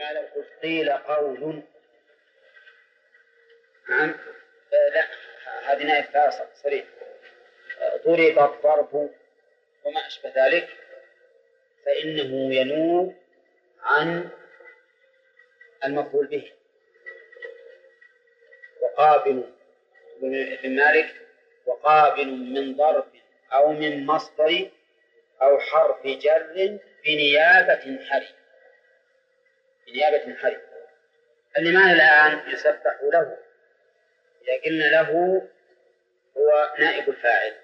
ما لو قيل قول. نعم. آه لا هذه نائب فاصل صريح آه، ضرب الضرب وما أشبه ذلك. فإنه ينوب عن المفعول به. وقابل ابن مالك وقابل من ظرف أو من مصدر أو حرف جر بنيابة حري بنيابة حري الإيمان الآن يسبح له إذا قلنا له هو نائب الفاعل.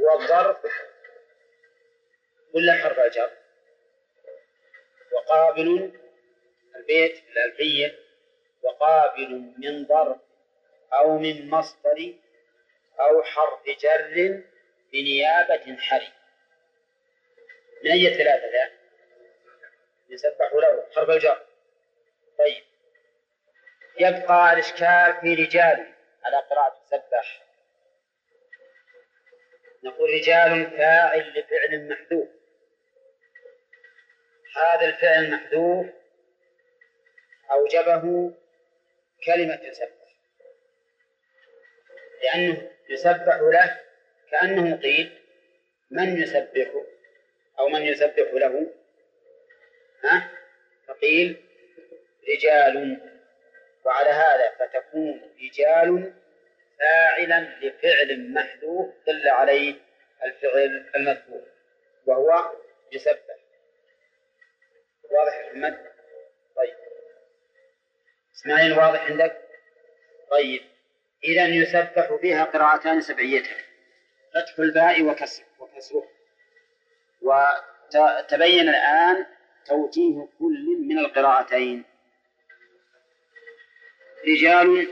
هو الظرف ولا حرف الجر وقابل البيت الألفية وقابل من ظرف أو من مصدر أو حرف جر بنيابة حري من أي ثلاثة ذا؟ يسبح له حرف الجر. طيب. يبقى الإشكال في رجال على قراءة سبح نقول رجال فاعل لفعل محذوف. هذا الفعل المحذوف أوجبه كلمة يسبح. لأنه يسبح له كأنه قيل من يسبح أو من يسبح له. ها فقيل رجال وعلى هذا فتكون رجال فاعلا لفعل محذوف دل عليه الفعل المذكور وهو يسبح. واضح يا محمد؟ طيب. إسماعيل واضح عندك؟ طيب. إذا يسبح فيها قراءتان سبعيتان. فتح الباء وكسر وكسره وتبين الآن توجيه كل من القراءتين. رجال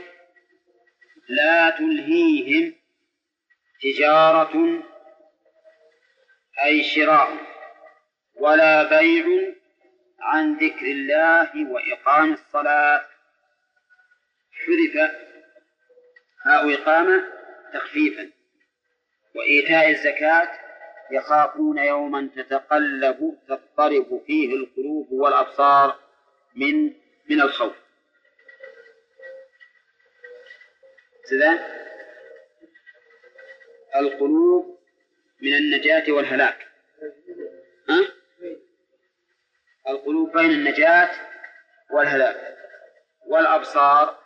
لا تلهيهم تجارة أي شراء ولا بيع عن ذكر الله وإقام الصلاة. حذف هاء إقامة تخفيفا وإيتاء الزكاة يخافون يوما تتقلب تضطرب فيه القلوب والأبصار من من الخوف. كذا القلوب من النجاة والهلاك. ها؟ القلوب بين النجاة والهلاك والأبصار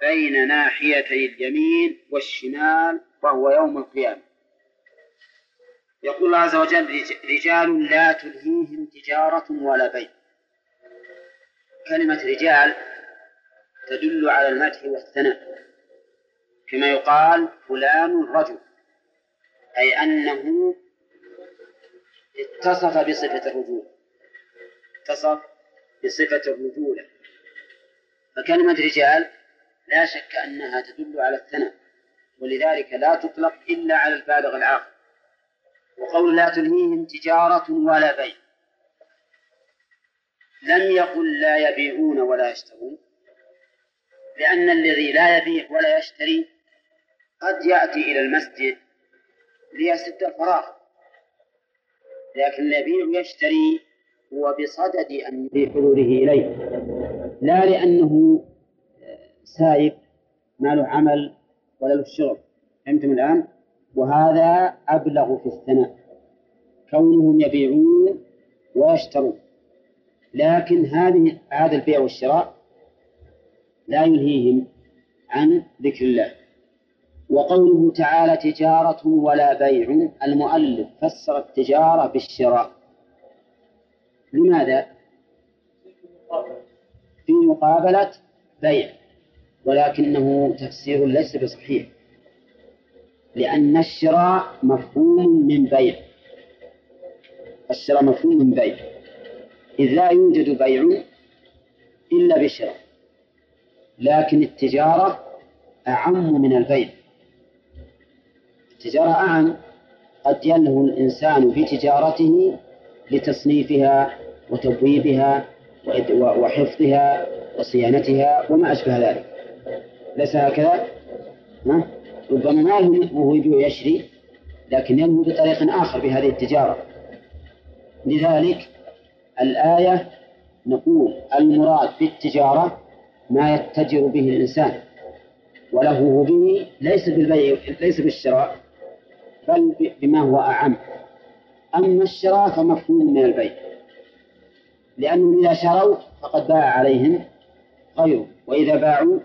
بين ناحيتي اليمين والشمال وهو يوم القيامة. يقول الله عز وجل رجال لا تلهيهم تجارة ولا بيع. كلمة رجال تدل على المدح والثناء. كما يقال فلان رجل أي أنه اتصف بصفة الرجولة. اتصف بصفة الرجولة. فكلمة رجال لا شك أنها تدل على الثناء ولذلك لا تطلق إلا على البالغ العاقل. وقول لا تلهيهم تجارة ولا بيع. لم يقل لا يبيعون ولا يشترون لأن الذي لا يبيع ولا يشتري قد يأتي إلى المسجد ليسد الفراغ. لكن الذي يشتري هو بصدد أن في حضوره إليه لا لأنه سائب ما له عمل ولا له شغل. فهمتم الآن؟ وهذا أبلغ في الثناء. كونهم يبيعون ويشترون. لكن هذه هذا البيع والشراء لا يلهيهم عن ذكر الله. وقوله تعالى تجارة ولا بيع المؤلف فسر التجارة بالشراء. لماذا؟ في مقابلة بيع ولكنه تفسير ليس بصحيح. لأن الشراء مفهوم من بيع. الشراء مفهوم من بيع. إذ لا يوجد بيع إلا بشراء لكن التجارة أعم من البيع. التجارة أعم قد يلهو الإنسان في تجارته لتصنيفها وتبويبها وحفظها وصيانتها وما أشبه ذلك. ليس هكذا؟ ها؟ ربما ما وهو يبيع يشري لكن ينمو بطريق آخر بهذه التجارة. لذلك الآية نقول المراد بالتجارة ما يتجر به الإنسان وله به ليس بالبيع ليس بالشراء بل بما هو أعم. أما الشراء فمفهوم من البيع لأنهم إذا شروا فقد باع عليهم غيره وإذا باعوا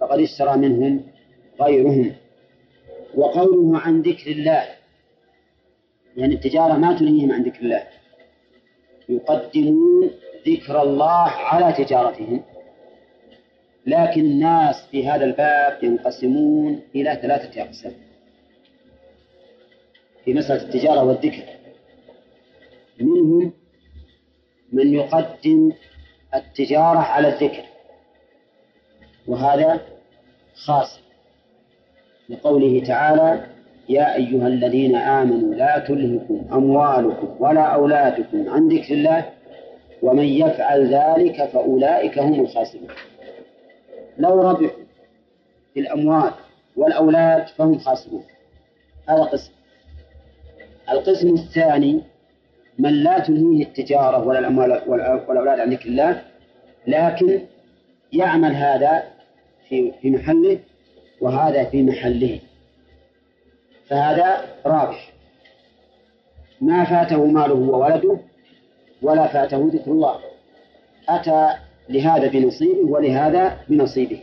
فقد اشترى منهم غيرهم. وقوله عن ذكر الله. يعني التجارة ما تنهيهم عن ذكر الله. يقدمون ذكر الله على تجارتهم لكن الناس في هذا الباب ينقسمون إلى ثلاثة أقسام. في مسألة التجارة والذكر. منهم من يقدم التجارة على الذكر وهذا خاص. لقوله تعالى يا أيها الذين آمنوا لا تلهكم أموالكم ولا أولادكم عن ذكر الله ومن يفعل ذلك فأولئك هم الخاسرون. لو ربحوا في الأموال والأولاد فهم خاسرون. هذا قسم. القسم الثاني من لا تلهيه التجارة ولا الأموال والأولاد عن ذكر الله لكن يعمل هذا في في محله وهذا في محله. فهذا رابح. ما فاته ماله وولده ولا فاته ذكر الله. أتى لهذا بنصيبه ولهذا بنصيبه.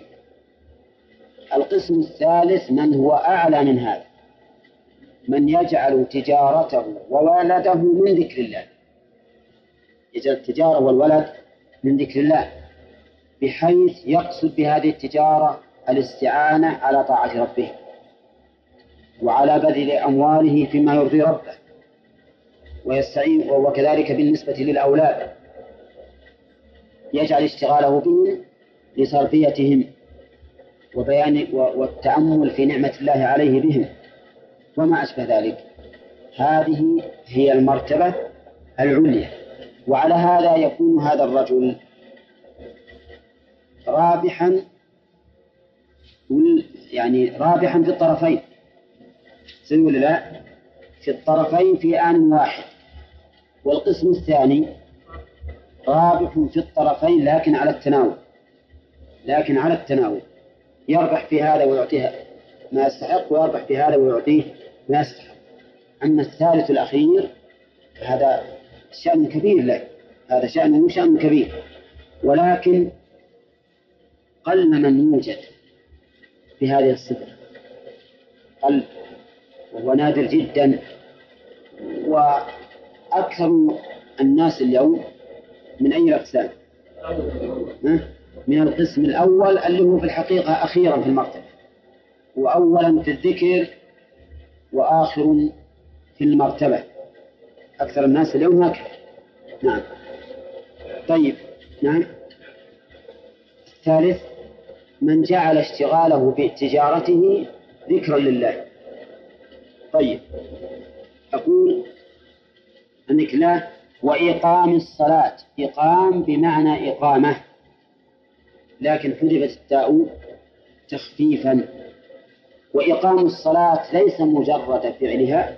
القسم الثالث من هو أعلى من هذا. من يجعل تجارته وولده من ذكر الله. يجعل التجارة والولد من ذكر الله. بحيث يقصد بهذه التجارة الاستعانة على طاعة ربه وعلى بذل أمواله فيما يرضي ربه ويستعين وكذلك بالنسبة للأولاد. يجعل اشتغاله بهم لتربيتهم وبيان والتأمل في نعمة الله عليه بهم. وما أشبه ذلك. هذه هي المرتبة العليا. وعلى هذا يكون هذا الرجل رابحا يعني رابحا في الطرفين. سوي ولا لا؟ في الطرفين في آن واحد. والقسم الثاني رابح في الطرفين لكن على التناول. لكن على التناول. يربح في هذا ويعطيه ما يستحق ويربح في هذا ويعطيه ما يستحق. أما الثالث الأخير هذا شأن كبير له. هذا شأنه شأن كبير. ولكن قل من يوجد. بهذه الصفة قل وهو نادر جدا. وأكثر الناس اليوم من أي الأقسام؟ من القسم الأول اللي هو في الحقيقة أخيرا في المرتبة. وأولا في الذكر وآخر في المرتبة. أكثر الناس اليوم هكذا. نعم. طيب. نعم. الثالث من جعل اشتغاله بتجارته ذكرا لله. طيب. أقول أنك لا وإقام الصلاة. إقام بمعنى إقامة. لكن حذفت التاء تخفيفا. وإقام الصلاة ليس مجرد فعلها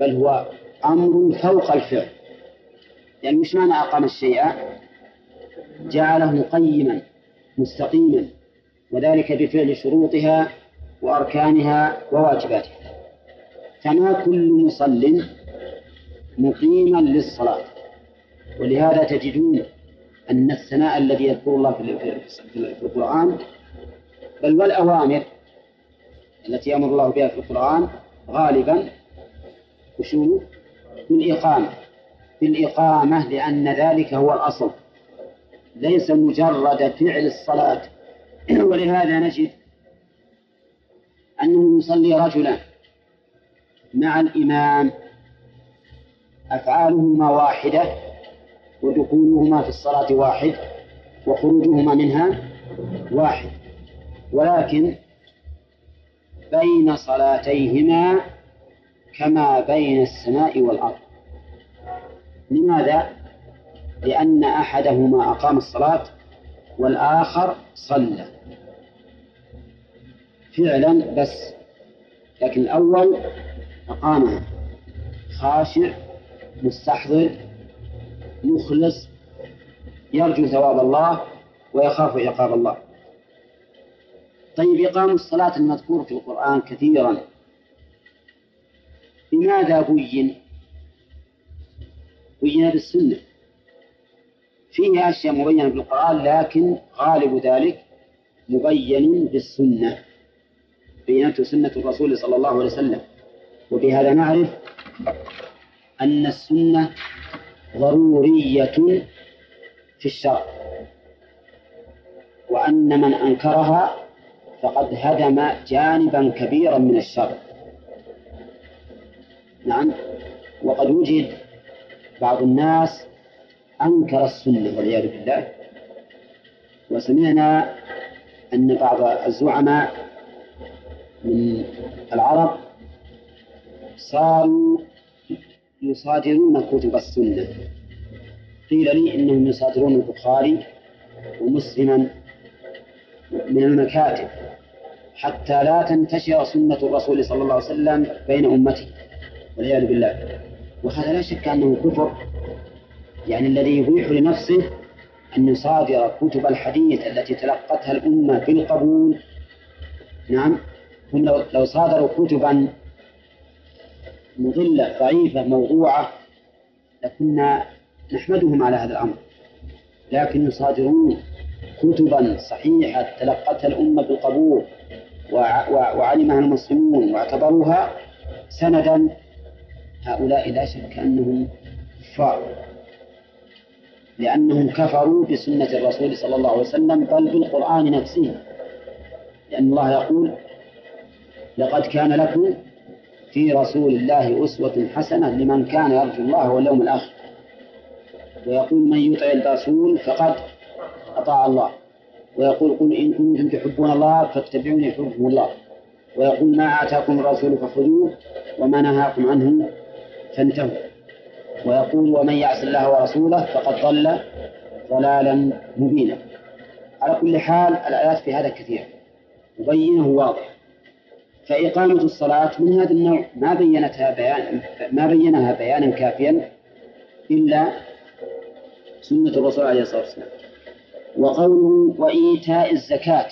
بل هو أمر فوق الفعل. يعني مش معنى أقام الشيء؟ جعله قيما مستقيما. وذلك بفعل شروطها وأركانها وواجباتها. فما كل مصل مقيما للصلاة؟ ولهذا تجدون أن الثناء الذي يذكر الله في القرآن بل والأوامر التي أمر الله بها في القرآن غالبا وشو؟ بالإقامة. بالإقامة لأن ذلك هو الأصل. ليس مجرد فعل الصلاة ولهذا نجد أنه يصلي رجلا مع الإمام أفعالهما واحدة ودخولهما في الصلاة واحد وخروجهما منها واحد. ولكن بين صلاتيهما كما بين السماء والأرض. لماذا؟ لأن أحدهما أقام الصلاة والآخر صلى. فعلا بس لكن الأول أقامها خاشع مستحضر مخلص يرجو ثواب الله ويخاف عقاب الله. طيب إقام الصلاة المذكور في القرآن كثيرا. بماذا بين؟ بين بالسنة. فيه أشياء مبينة بالقرآن لكن غالب ذلك مبين بالسنة. بينته سنة الرسول صلى الله عليه وسلم. وبهذا نعرف أن السنة ضرورية في الشرع وأن من أنكرها فقد هدم جانبا كبيرا من الشرع. نعم وقد وجد بعض الناس أنكر السنة والعياذ بالله. وسمعنا أن بعض الزعماء من العرب صاروا يصادرون كتب السنة. قيل لي إنهم يصادرون البخاري ومسلما من المكاتب حتى لا تنتشر سنة الرسول صلى الله عليه وسلم بين أمته والعياذ بالله. وهذا لا شك أنه كفر يعني الذي يبيح لنفسه أن يصادر كتب الحديث التي تلقتها الأمة بالقبول. نعم. هم لو, لو صادروا كتبا مضلة ضعيفة موضوعة لكنا نحمدهم على هذا الأمر. لكن يصادرون كتبا صحيحة تلقتها الأمة بالقبول وعلمها المسلمون واعتبروها سندا هؤلاء لا شك أنهم كفار. لأنهم كفروا بسنة الرسول صلى الله عليه وسلم بل بالقرآن نفسه. لأن الله يقول لقد كان لكم في رسول الله أسوة حسنة لمن كان يرجو الله واليوم الآخر. ويقول من يطع الرسول فقد أطاع الله. ويقول قل إن كنتم تحبون الله فاتبعوني يحبكم الله. ويقول ما آتاكم الرسول فخذوه وما نهاكم عنه فانتهوا. ويقول ومن يعص الله ورسوله فقد ضل ضلالا مبينا. على كل حال الآيات في هذا كثيرة مبينة واضحة فإقامة الصلاة من هذا النوع ما بينتها بيان ما بينها بيانا كافيا إلا سنة الرسول عليه الصلاة والسلام. وقوله وإيتاء الزكاة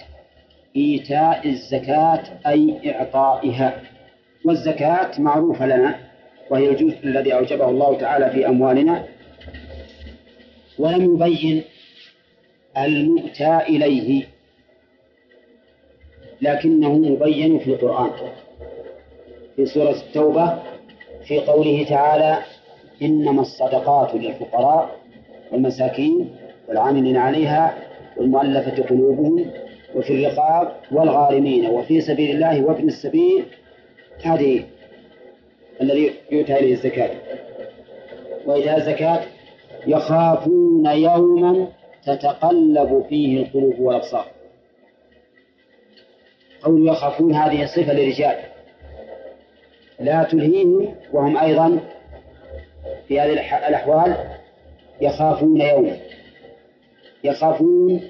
إيتاء الزكاة أي إعطائها. والزكاة معروفة لنا وهي الجزء الذي أوجبه الله تعالى في أموالنا. ولم يبين المؤتى إليه. لكنه مبين في القرآن. في سورة التوبة في قوله تعالى إنما الصدقات للفقراء والمساكين والعاملين عليها والمؤلفة قلوبهم وفي الرقاب والغارمين وفي سبيل الله وابن السبيل. هذه الذي يؤتى إليه الزكاة. وإذا الزكاة يخافون يوما تتقلب فيه القلوب والأبصار. قول يخافون هذه صفة للرجال. لا تلهيهم وهم أيضا في هذه الأحوال يخافون يوما. يخافون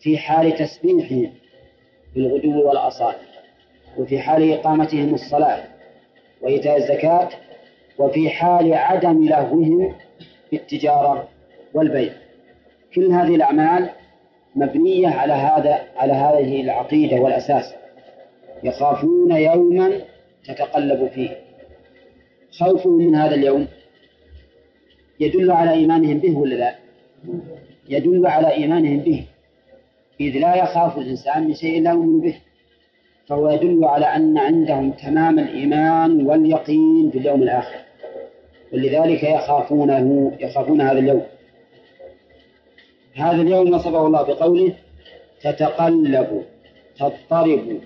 في حال تسبيحهم بالغدو والأصال وفي حال إقامتهم الصلاة وإيتاء الزكاة وفي حال عدم لهوهم في التجارة والبيع. كل هذه الأعمال مبنية على هذا على هذه العقيدة والأساس. يخافون يوما تتقلب فيه. خوفهم من هذا اليوم يدل على إيمانهم به ولا لا؟ يدل على إيمانهم به. إذ لا يخاف الإنسان من شيء لا يؤمن به. فهو يدل على أن عندهم تمام الإيمان واليقين في اليوم الآخر. ولذلك يخافونه يخافون هذا اليوم. هذا اليوم وصفه الله بقوله تتقلب تضطرب.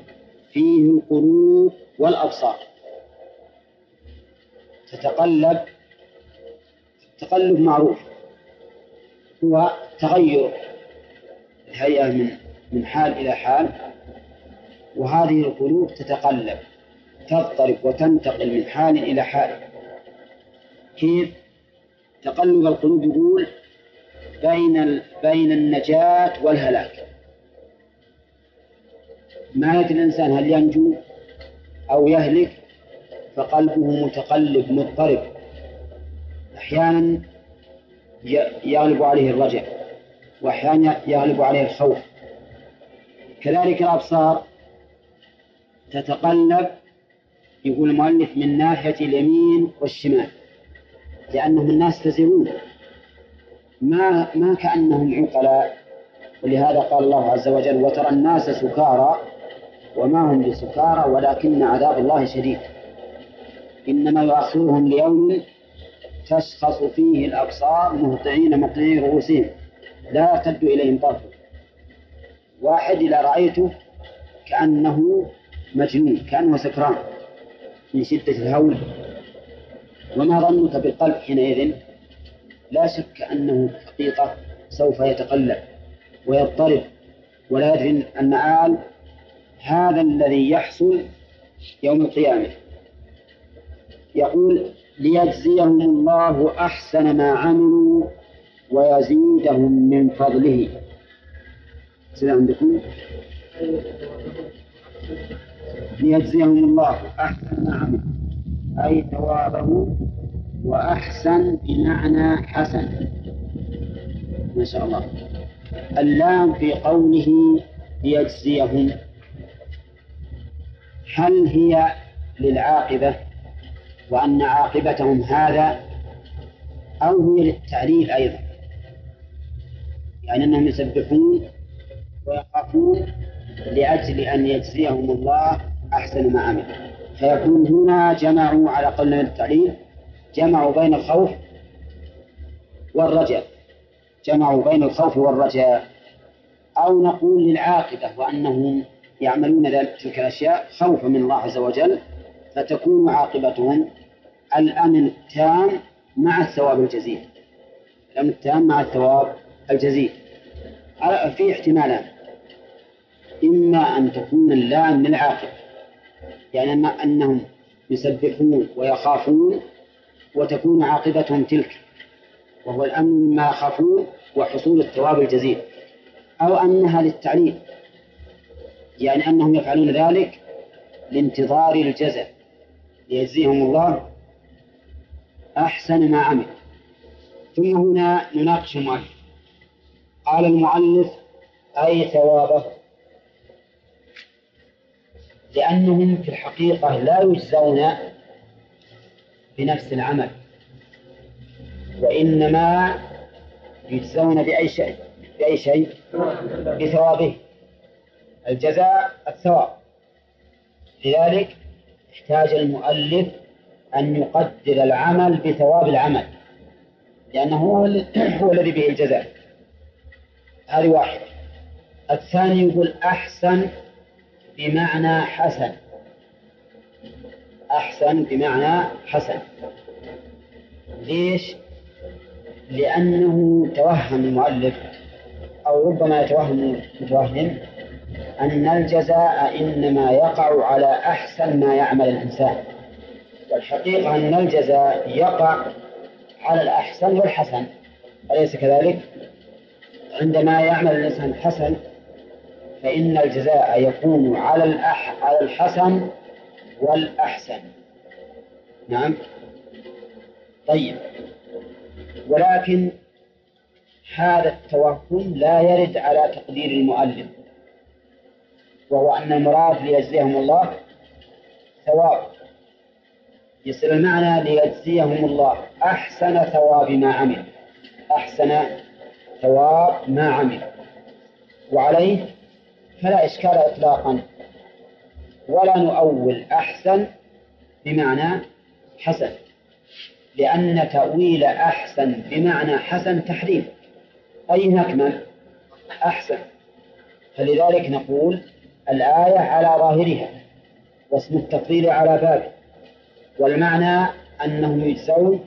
فيه القلوب والأبصار. تتقلب تقلب معروف. هو تغير الهيئة من من حال إلى حال وهذه القلوب تتقلب تضطرب وتنتقل من حال إلى حال. كيف؟ تقلب القلوب يقول بين بين النجاة والهلاك. ما يدري الإنسان هل ينجو أو يهلك فقلبه متقلب مضطرب. أحيانا يغلب عليه الرجع وأحيانا يغلب عليه الخوف. كذلك الأبصار تتقلب يقول المؤلف من ناحية اليمين والشمال لأنهم الناس تزرون ما ما كأنهم عقلاء. ولهذا قال الله عز وجل وترى الناس سكارى وما هم بسكارى ولكن عذاب الله شديد. إنما يؤخرهم ليوم تشخص فيه الأبصار مهطعين مقنعي رؤوسهم. لا يرتد إليهم طرف. واحد إذا رأيته كأنه مجنون كأنه سكران من شدة الهول. وما ظنك بالقلب حينئذ؟ لا شك أنه حقيقة سوف يتقلب ويضطرب. ولا يدري المآل هذا الذي يحصل يوم القيامة. يقول ليجزيهم الله أحسن ما عملوا ويزيدهم من فضله. سيدي عندكم ليجزيهم الله أحسن ما عملوا أي ثوابه وأحسن بمعنى حسن. ما شاء الله. اللام في قوله ليجزيهم. هل هي للعاقبة وأن عاقبتهم هذا أو هي للتعليل أيضا؟ يعني أنهم يسبحون ويخافون لأجل أن يجزيهم الله أحسن ما عمل فيكون هنا جمعوا على قول من التعليل جمعوا بين الخوف والرجاء. جمعوا بين الخوف والرجاء. أو نقول للعاقبة وأنهم يعملون تلك الأشياء خوفا من الله عز وجل فتكون عاقبتهم الأمن التام مع الثواب الجزيل. الأمن التام مع الثواب الجزيل. في احتمالان. إما أن تكون اللام للعاقبة يعني أنهم يسبحون ويخافون وتكون عاقبتهم تلك وهو الأمن مما يخافون وحصول الثواب الجزيل أو أنها للتعليل يعني أنهم يفعلون ذلك لانتظار الجزاء. ليجزيهم الله أحسن ما عمل. ثم هنا نناقش المؤلف. قال المؤلف أي ثوابه؟ لأنهم في الحقيقة لا يجزون بنفس العمل وإنما يجزون بأي شيء بأي شيء؟ بثوابه. الجزاء الثواب. لذلك احتاج المؤلف أن يقدر العمل بثواب العمل لأنه هو الذي به الجزاء. هذه واحدة. الثاني يقول أحسن بمعنى حسن. أحسن بمعنى حسن. ليش؟ لأنه توهم المؤلف أو ربما يتوهم المتوهم أن الجزاء إنما يقع على أحسن ما يعمل الإنسان. والحقيقة أن الجزاء يقع على الأحسن والحسن. أليس كذلك؟ عندما يعمل الإنسان حسن فإن الجزاء يكون على الأح على الحسن والأحسن. نعم. طيب. ولكن هذا التوهم لا يرد على تقدير المؤلف. وهو أن المراد ليجزيهم الله ثواب. يصير المعنى ليجزيهم الله. أحسن ثواب ما عمل. أحسن ثواب ما عمل. وعليه فلا إشكال إطلاقا. ولا نؤول أحسن بمعنى حسن. لأن تأويل أحسن بمعنى حسن تحريم. أي أكمل أحسن. فلذلك نقول الآية على ظاهرها واسم التفضيل على بابه. والمعنى أنهم يجزون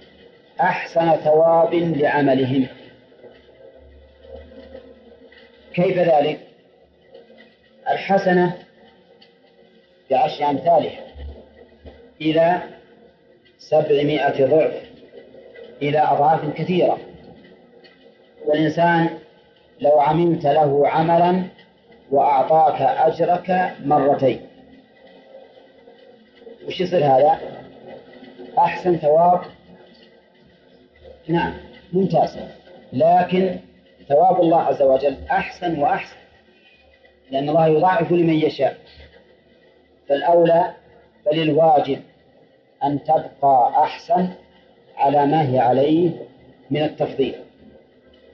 أحسن ثواب لعملهم. كيف ذلك؟ الحسنة بعشر أمثالها. إلى سبعمائة ضعف إلى أضعاف كثيرة. والإنسان لو عملت له عملا وأعطاك أجرك مرتين. وش يصير هذا؟ أحسن ثواب؟ نعم ممتاز. لكن ثواب الله عز وجل أحسن وأحسن لأن الله يضاعف لمن يشاء. فالأولى بل الواجب أن تبقى أحسن على ما هي عليه من التفضيل.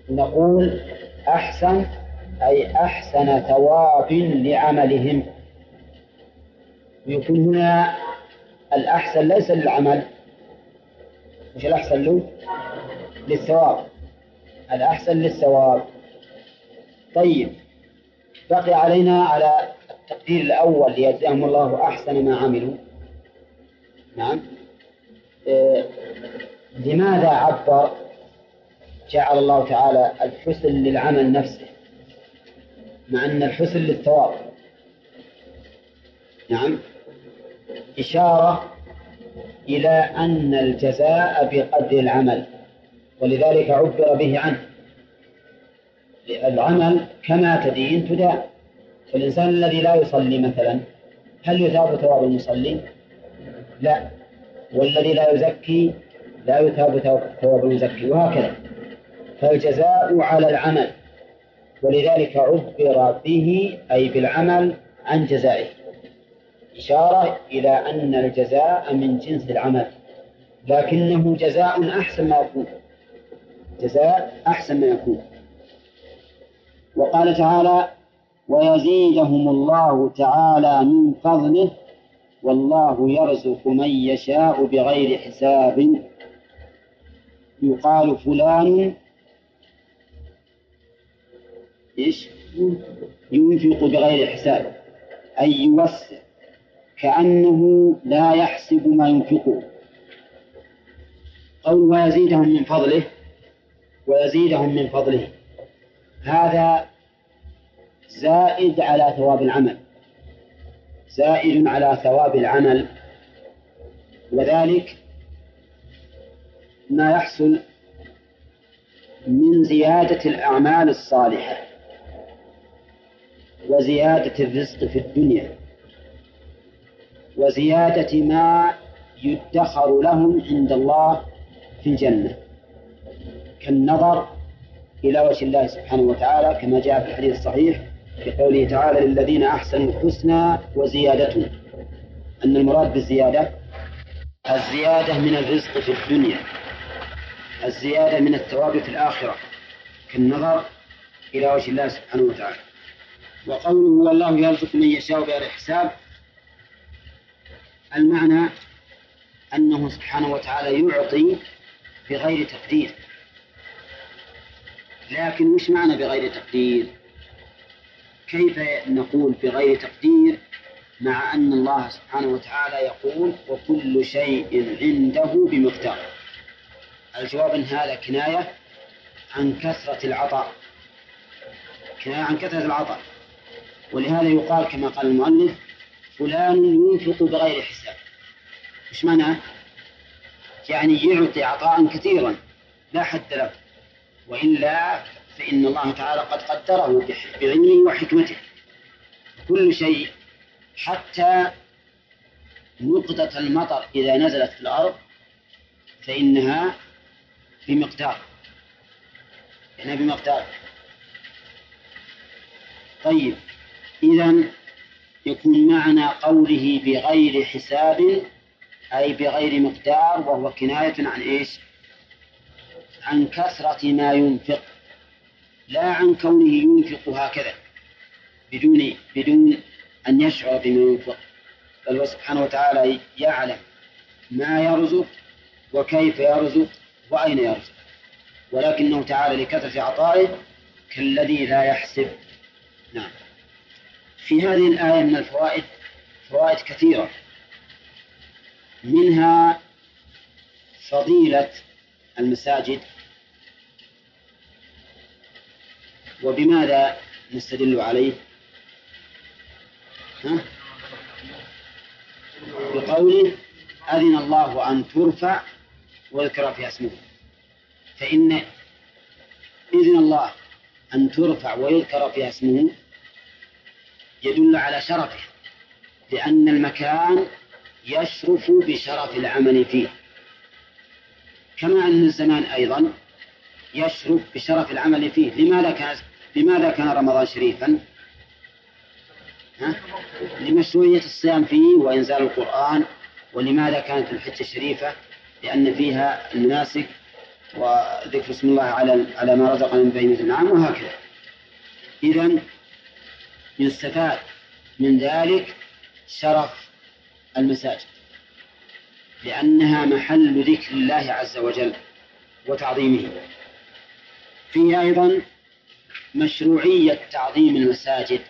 نقول أحسن أي أحسن ثواب لعملهم. يكون هنا الأحسن ليس للعمل. مش الأحسن له؟ للثواب. الأحسن للثواب. طيب. بقي علينا على التقدير الأول ليجزاهم الله أحسن ما عملوا. نعم. إيه لماذا عبر؟ جعل الله تعالى الحسن للعمل نفسه. مع أن الحسن للثواب. نعم. إشارة إلى أن الجزاء بقدر العمل ولذلك عبر به عنه. العمل كما تدين تدان. فالإنسان الذي لا يصلي مثلا هل يثاب ثواب المصلي؟ لا. والذي لا يزكي لا يثاب ثواب المزكي وهكذا. فالجزاء على العمل. ولذلك عبر به أي بالعمل عن جزائه. إشارة إلى أن الجزاء من جنس العمل. لكنه جزاء أحسن ما يكون. جزاء أحسن ما يكون. وقال تعالى ويزيدهم الله تعالى من فضله والله يرزق من يشاء بغير حساب. يقال فلان إيش؟ ينفق بغير حساب أي يوسع كأنه لا يحسب ما ينفقه. قول ويزيدهم من فضله ويزيدهم من فضله. هذا زائد على ثواب العمل زائد على ثواب العمل. وذلك ما يحصل من زيادة الأعمال الصالحة. وزيادة الرزق في الدنيا. وزيادة ما يدخر لهم عند الله في الجنة. كالنظر إلى وجه الله سبحانه وتعالى كما جاء في الحديث الصحيح في قوله تعالى للذين أحسنوا الحسنى وزيادة أن المراد بالزيادة الزيادة من الرزق في الدنيا. الزيادة من الثواب في الآخرة. كالنظر إلى وجه الله سبحانه وتعالى. وقوله والله يرزق من يشاء بغير حساب المعنى أنه سبحانه وتعالى يعطي بغير تقدير. لكن وش معنى بغير تقدير؟ كيف نقول بغير تقدير؟ مع أن الله سبحانه وتعالى يقول وكل شيء عنده بمقدار الجواب أن هذا كناية عن كثرة العطاء. كناية عن كثرة العطاء. ولهذا يقال كما قال المؤلف فلان ينفق بغير حساب. إيش معناه؟ يعني يعطي عطاء كثيرا لا حد له. وإلا فإن الله تعالى قد قدره بعلمه وحكمته. كل شيء حتى نقطة المطر إذا نزلت في الأرض فإنها بمقدار. إنها بمقدار. طيب. إذا يكون معنى قوله بغير حساب أي بغير مقدار وهو كناية عن إيش؟ عن كثرة ما ينفق. لا عن كونه ينفق هكذا بدون بدون أن يشعر بما ينفق. بل هو سبحانه وتعالى يعلم ما يرزق وكيف يرزق وأين يرزق. ولكنه تعالى لكثرة عطائه كالذي لا يحسب. نعم. في هذه الآية من الفوائد فوائد كثيرة. منها فضيلة المساجد. وبماذا نستدل عليه؟ ها؟ بقوله أذن الله أن ترفع ويذكر فيها اسمه. فإن إذن الله أن ترفع ويذكر فيها اسمه يدل على شرفه لأن المكان يشرف بشرف العمل فيه كما أن الزمان أيضا يشرف بشرف العمل فيه لماذا كان لماذا كان رمضان شريفا؟ ها؟ لمشروعية الصيام فيه وإنزال القرآن ولماذا كانت الحجة شريفة؟ لأن فيها المناسك وذكر اسم الله على على ما رزقنا من بهيمة النعم وهكذا. إذا يستفاد من ذلك شرف المساجد لأنها محل ذكر الله عز وجل وتعظيمه. فيه أيضا مشروعية تعظيم المساجد.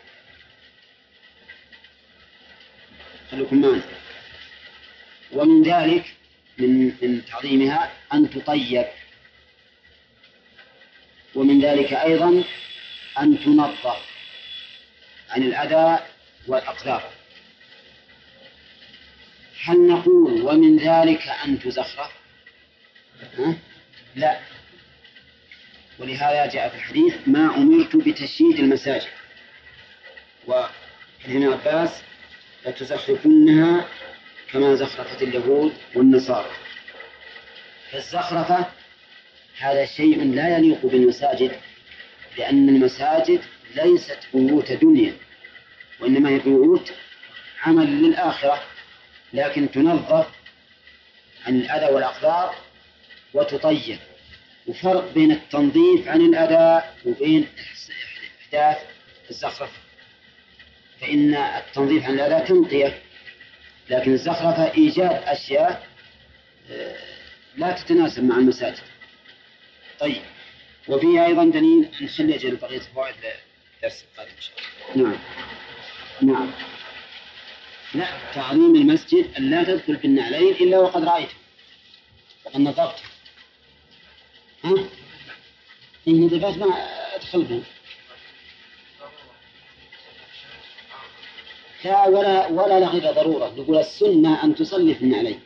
خليكم معنا. ومن ذلك من من تعظيمها أن تطيب ومن ذلك أيضا أن تنظف عن الأذى والأقدار. هل نقول ومن ذلك أن تزخرف؟ لا. ولهذا جاء في الحديث ما أمرت بتشييد المساجد. وابن عباس لتزخرفنها كما زخرفت اليهود والنصارى. فالزخرفة هذا شيء لا يليق بالمساجد لأن المساجد ليست بيوت دنيا وإنما هي بيوت عمل للآخرة لكن تنظف عن الأذى والأقدار وتطيب. وفرق بين التنظيف عن الأذى وبين إحداث الزخرفة. فإن التنظيف عن الأذى تنقية لكن الزخرفة إيجاد أشياء آه، لا تتناسب مع المساجد. طيب. وفيه أيضا دليل نخلي أجل بقية الفوائد للدرس القادم إن شاء الله. نعم. نعم. لا تعظيم المسجد أن لا تدخل في النعلين إلا وقد رأيته وقد نظرته ها؟ إيه نظفات ما أدخل بهم لا ولا ولا لغير ضرورة. نقول السنة أن تصلي في النعلين.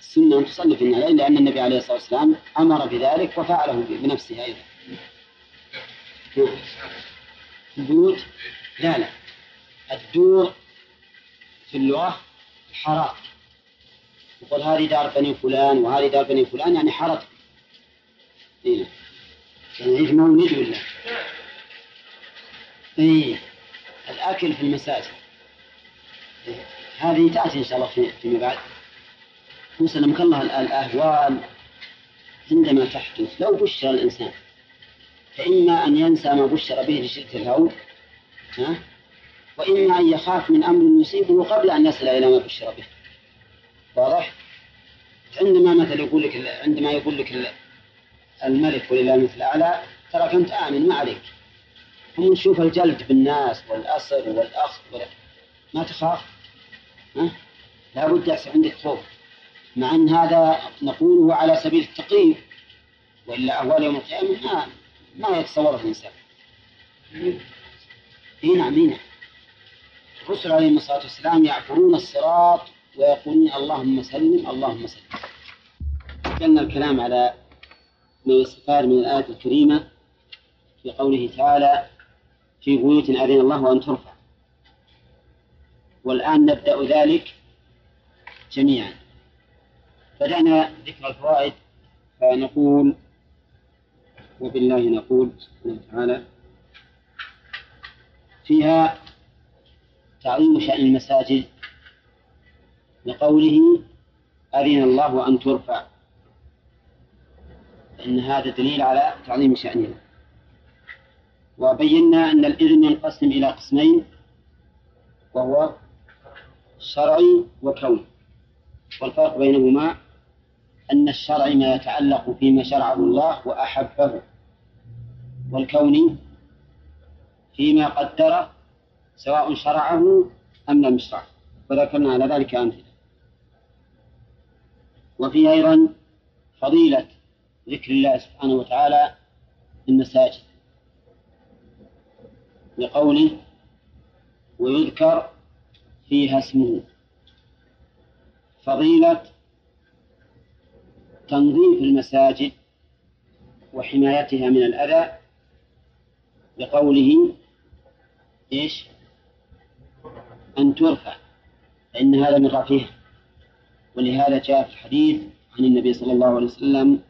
السنة أن تصلي في النعلين لأن النبي عليه الصلاة والسلام أمر بذلك وفعله بنفسه أيضا. البيوت لا لا. الدور في اللغة حارات يقول هذه دار بني فلان وهذه دار بني فلان يعني حارت إيه. يعني إيش مولد ولا؟ إيه. الأكل في المساجد. إيه. هذه تأتي إن شاء الله في فيما بعد. وسلمك الله الأهوال عندما تحدث لو بشر الإنسان فإما أن ينسى ما بشر به لشدة الهول ها وإما أن يخاف من أمر يصيبه قبل أن يصل إلى ما بشر به واضح؟ عندما مثلا يقول لك عندما يقول لك الملك ولله المثل الأعلى تراك أنت آمن ما عليك هم نشوف الجلد بالناس والأسر والأخذ ما تخاف ها؟ لا بد يحصل عندك خوف مع أن هذا نقوله على سبيل التقريب وإلا أهوال يوم القيامة ما يتصوره الإنسان. اي نعم نعم. الرسل عليهم الصلاة والسلام يعبرون الصراط ويقولون اللهم سلم اللهم سلم كان الكلام على ما يستفاد من الآية الكريمة في قوله تعالى في بيوت أذن الله أن ترفع. والآن نبدأ ذلك جميعا. بدأنا ذكر الفوائد فنقول وبالله نقول سبحانه وتعالى فيها تعظيم شأن المساجد لقوله أذن الله أن ترفع فإن هذا دليل على تعظيم شأنها. وبينا أن الإذن ينقسم إلى قسمين وهو شرعي وكوني والفرق بينهما أن الشرع ما يتعلق فيما شرعه الله وأحبه. والكوني فيما قدره سواء شرعه أم لم يشرعه. وذكرنا على ذلك أمثلة. وفي أيضا فضيلة ذكر الله سبحانه وتعالى في المساجد. لقوله ويذكر فيها اسمه. فضيلة تنظيف المساجد وحمايتها من الأذى لقوله إيش؟ أن ترفع فإن هذا من رفيها ولهذا جاء في الحديث عن النبي صلى الله عليه وسلم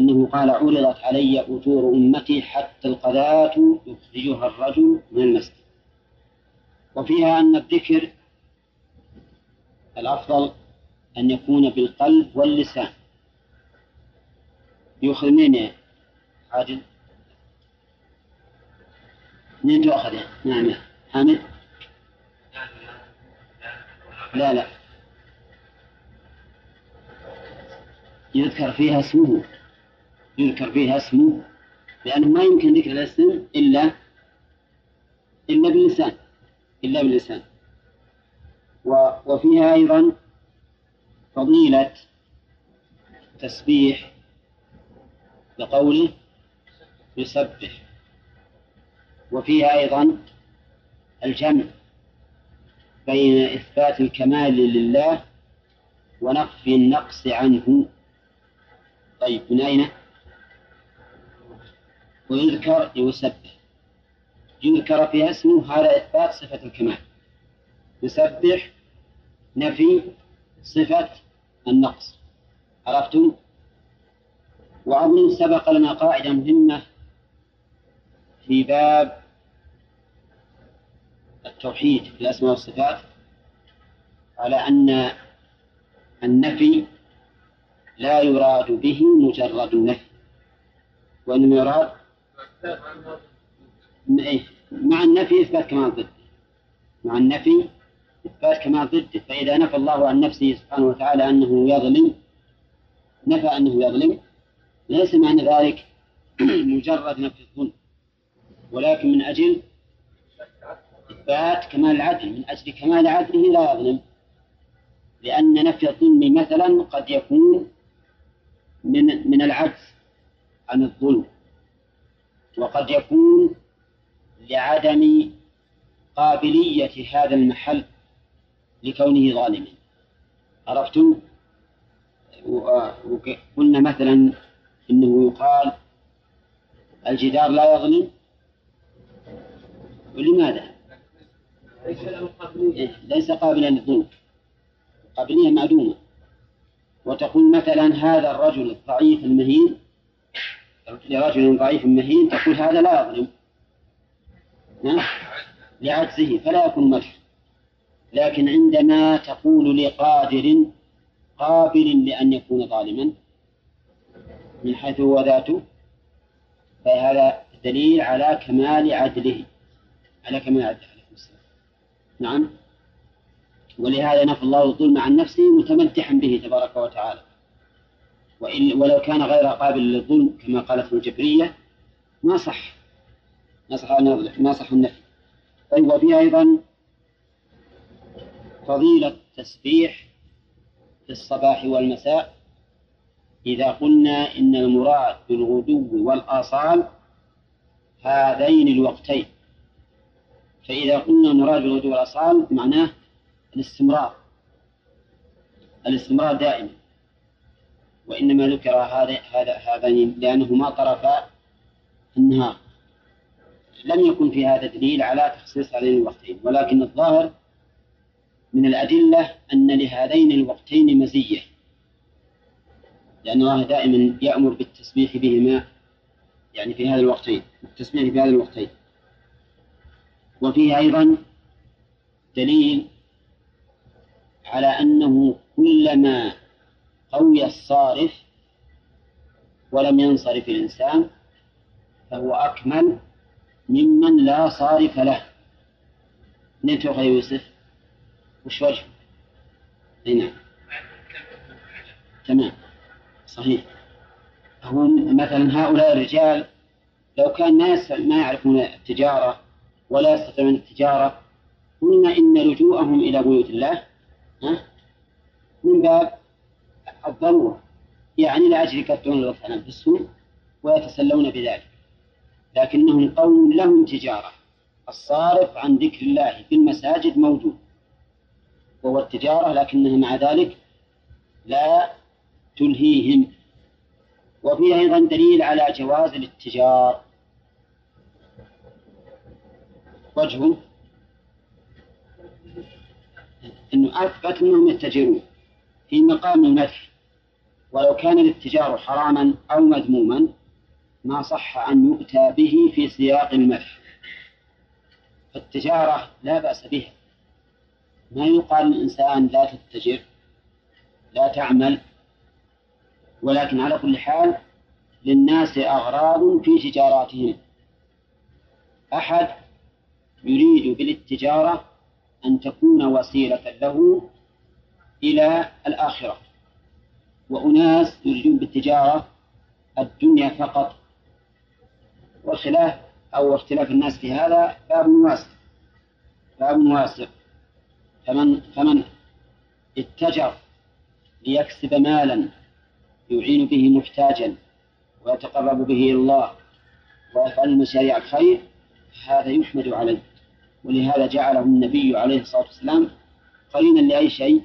أنه قال عرضت علي أجور أمتي حتى القذاة يخرجها الرجل من المسجد وفيها أن الذكر الأفضل أن يكون بالقلب واللسان. يؤخذ منين يا منين تؤخذ يا نعم. يا حامد؟ لا لا. يذكر فيها اسمه. يذكر فيها اسمه. لأنه ما يمكن ذكر الاسم إلا إلا باللسان. إلا باللسان. وفيها أيضا فضيلة تسبيح بقوله يسبح. وفيها أيضا الجمع بين إثبات الكمال لله ونفي النقص عنه طيب من أين؟ ويذكر يسبح يذكر فيها اسمه هذا إثبات صفة الكمال يسبح نفي صفة النقص عرفتم؟ وأظن سبق لنا قاعدة مهمة في باب التوحيد في الأسماء والصفات على أن النفي لا يراد به مجرد النفي. وإنما يراد إيه؟ مع النفي إثبات كمال ضده. مع النفي إثبات كمال ضده. فإذا نفى الله عن نفسه سبحانه وتعالى أنه يظلم نفى أنه يظلم ليس معنى ذلك مجرد نفي الظلم. ولكن من أجل إثبات كمال العدل من أجل كمال عدله لا يظلم لأن نفي الظلم مثلا قد يكون من من العجز عن الظلم وقد يكون لعدم قابلية هذا المحل لكونه ظالما عرفتم؟ وقلنا مثلا إنه يقال الجدار لا يظلم ولماذا؟ ليس قابلا للظلم. قابلية معدومة. وتقول مثلا هذا الرجل الضعيف المهين لرجل ضعيف مهين تقول هذا لا يظلم لعجزه فلا يكون مدح لكن عندما تقول لقادر قابل لأن يكون ظالما من حيث هو ذاته فهذا دليل على كمال عدله. على كمال عدله نعم. ولهذا نفى الله الظلم عن نفسه متمدحا به تبارك وتعالى. وإن ولو كان غير قابل للظلم كما قالت الجبرية ما صح. ما صح ما صح النفي. طيب وفيها أيضا فضيلة التسبيح في الصباح والمساء. إذا قلنا إن المراد بالغدو والآصال هذين الوقتين. فإذا قلنا المراد بالغدو والآصال معناه الاستمرار. الاستمرار دائما وإنما ذكر هذا هذا هذين لأنهما طرفا النهار. لم يكن في هذا دليل على تخصيص هذين الوقتين. ولكن الظاهر من الأدلة أن لهذين الوقتين مزية. لأن الله دائما يأمر بالتسبيح بهما يعني في هذا الوقتين التسبيح في هذا الوقتين. وفيه أيضا دليل على أنه كلما قوي الصارف ولم ينصرف الإنسان فهو أكمل ممن لا صارف له. يا يوسف وش وجه نعم. تمام. صحيح. هو مثلا هؤلاء الرجال لو كان ناس ما يعرفون التجارة ولا يستطيعون التجارة. قلنا إن لجوءهم إلى بيوت الله من باب الضرورة. يعني لأجل يكثرون الغفلان في السوق ويتسلون بذلك. لكنهم قوم لهم تجارة. الصارف عن ذكر الله في المساجد موجود. وهو التجارة لكنها مع ذلك لا تلهيهم. وفيه أيضا دليل على جواز الاتجار. وجهه. أنه أثبت أنهم يتجرون في مقام المدح ولو كان الاتجار حراما أو مذموما ما صح أن يؤتى به في سياق المدح فالتجارة لا بأس بها. ما يقال للإنسان لا تتجر لا تعمل ولكن على كل حال للناس أغراض في تجاراتهم. أحد يريد بالتجارة أن تكون وسيلة له إلى الآخرة. وأناس يريدون بالتجارة الدنيا فقط. والخلاف أو اختلاف الناس في هذا باب واسع. باب واسع. فمن فمن اتجر ليكسب مالا يعين به محتاجا ويتقرب به إلى الله ويفعل مشاريع الخير هذا يحمد عليه. ولهذا جعله النبي عليه الصلاة والسلام قرينا لأي شيء؟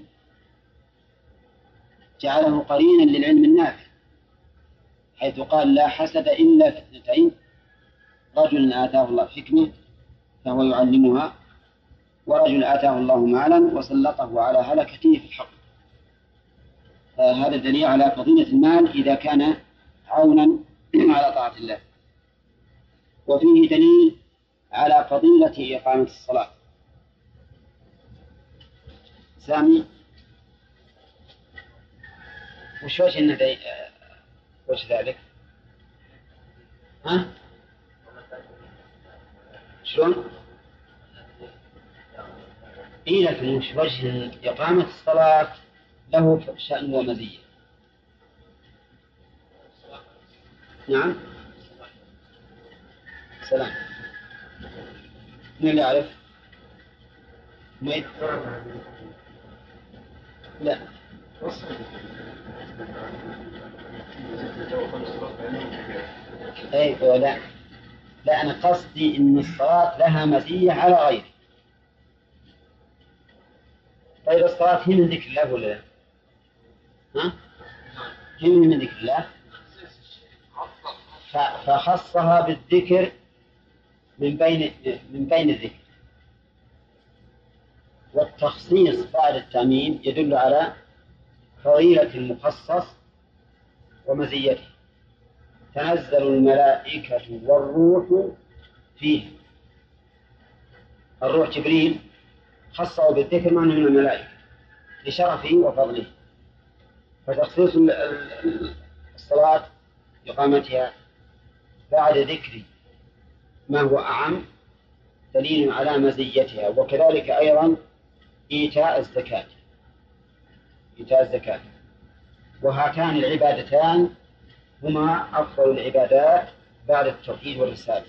جعله قرينا للعلم النافع حيث قال لا حسد إلا في اثنتين رجل آتاه الله حكمة فهو يعلمها ورجل آتاه الله مالا وسلطه على هلكته في الحق. فهذا دليل على فضيلة المال إذا كان عونا على طاعة الله. وفيه دليل على فضيلة إقامة الصلاة سامي وش وجه النبي وش ذلك؟ ها؟ شلون؟ إيه لكن وش وجه إقامة الصلاة له شأن ومزية نعم سلام من اللي يعرف؟ لا اي لا لا أنا قصدي إن الصلاة لها مزية على غيره طيب الصلاة هي من ذكر الله ولا لا؟ ها؟ هي من ذكر الله فخصها بالذكر من بين من بين الذكر. والتخصيص بعد التأمين يدل على فضيلة المخصص ومزيته. تنزل الملائكة والروح فيه. الروح جبريل خصه بالذكر من الملائكة لشرفه وفضله. فتخصيص الصلاة إقامتها بعد ذكر ما هو أعم دليل على مزيتها وكذلك أيضا إيتاء الزكاة. إيتاء الزكاة. وهاتان العبادتان هما أفضل العبادات بعد التوحيد والرسالة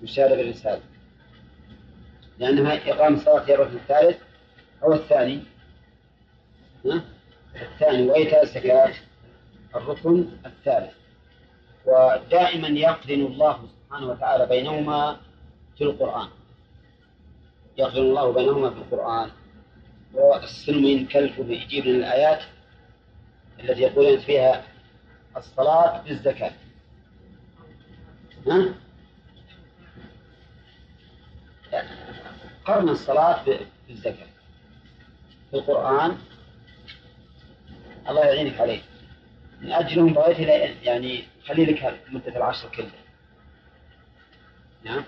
والشهادة بالرسالة. لأنها إقام الصلاة هي الركن الثالث أو الثاني. الثاني وإيتاء الزكاة الركن الثالث. ودائما يقرن الله سبحانه وتعالى بينهما في القرآن. يقرن الله بينهما في القرآن. والسلم كلفه يجيب الآيات التي يقولون فيها الصلاة بالزكاة. ها؟ قرن الصلاة بالزكاة. في القرآن الله يعينك عليه. من أجلهم بغيت يعني خلي لك مدة العشر كلها نعم.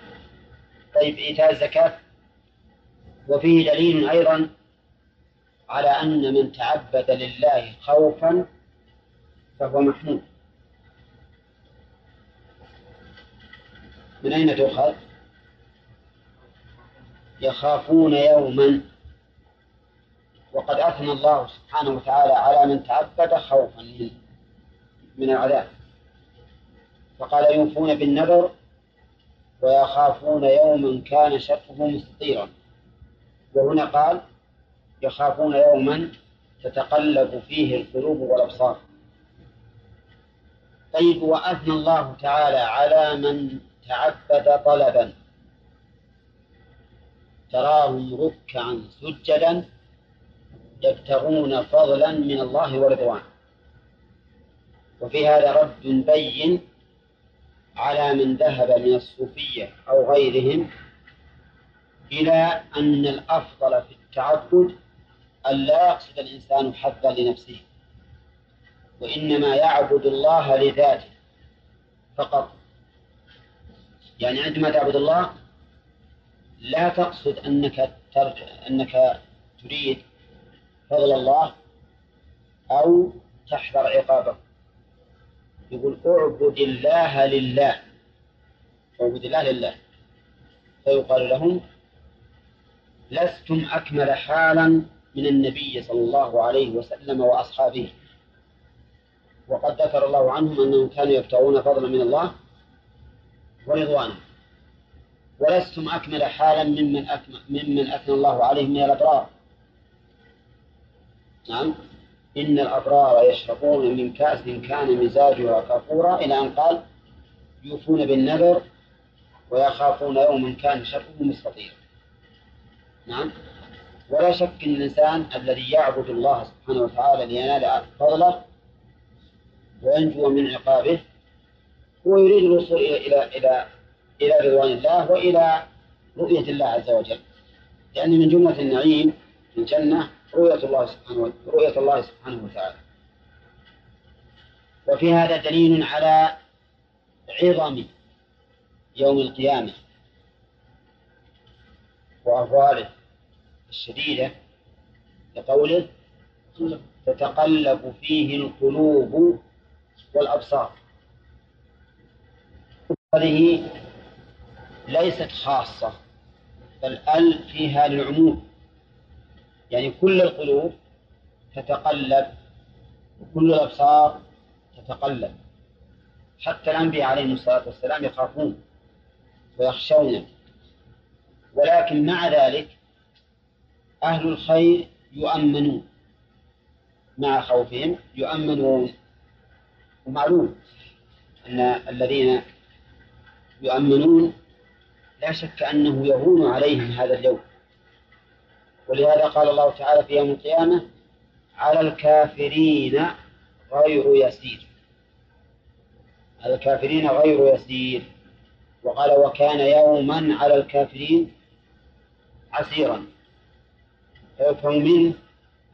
طيب إيتاء الزكاة. وفيه دليل أيضا على أن من تعبد لله خوفا فهو محمود. من أين تؤخذ؟ يخافون يوما. وقد أثنى الله سبحانه وتعالى على من تعبد خوفا من العذاب. فقال يوفون بالنذر ويخافون يوما كان شره مستطيرا. وهنا قال يخافون يوما تتقلب فيه القلوب والأبصار. طيب وأثنى الله تعالى على من تعبد طلبا. تراهم ركعا سجدا يبتغون فضلا من الله ورضوانه. وفي هذا رد بين على من ذهب من الصوفية أو غيرهم إلى أن الأفضل في التعبد أن لا يقصد الإنسان حظا لنفسه وإنما يعبد الله لذاته فقط. يعني عندما تعبد الله لا تقصد أنك ترجع أنك تريد فضل الله أو تحذر عقابه يقول اعبد الله لله. اعبد الله لله. فيقال لهم لستم أكمل حالا من النبي صلى الله عليه وسلم وأصحابه. وقد ذكر الله عنهم أنهم كانوا يبتغون فضلا من الله ورضوانا. ولستم أكمل حالا ممن ممن أثنى الله عليهم من الأبرار. نعم. إن الأبرار يشربون من كأس كان مزاجها كافورا إلى أن قال يوفون بالنذر ويخافون يوما كان شره مستطيرا نعم. ولا شك أن الإنسان الذي يعبد الله سبحانه وتعالى لينال فضله وينجو من عقابه هو يريد الوصول إلى إلى إلى رضوان الله وإلى رؤية الله عز وجل. لأن من جملة النعيم في الجنة رؤية الله سبحانه رؤية الله سبحانه وتعالى. وفي هذا دليل على عظم يوم القيامة وأهواله الشديدة لقوله تتقلب فيه القلوب والأبصار. هذه ليست خاصة بل ال فيها للعموم. يعني كل القلوب تتقلب وكل الأبصار تتقلب. حتى الأنبياء عليهم الصلاة والسلام يخافون ويخشون. ولكن مع ذلك أهل الخير يؤمنون. مع خوفهم يؤمنون. ومعلوم أن الذين يؤمنون لا شك أنه يهون عليهم هذا اليوم. ولهذا قال الله تعالى في يوم القيامة على الكافرين غير يسير. على الكافرين غير يسير. وقال وكان يوما على الكافرين عسيرا. فيفهم منه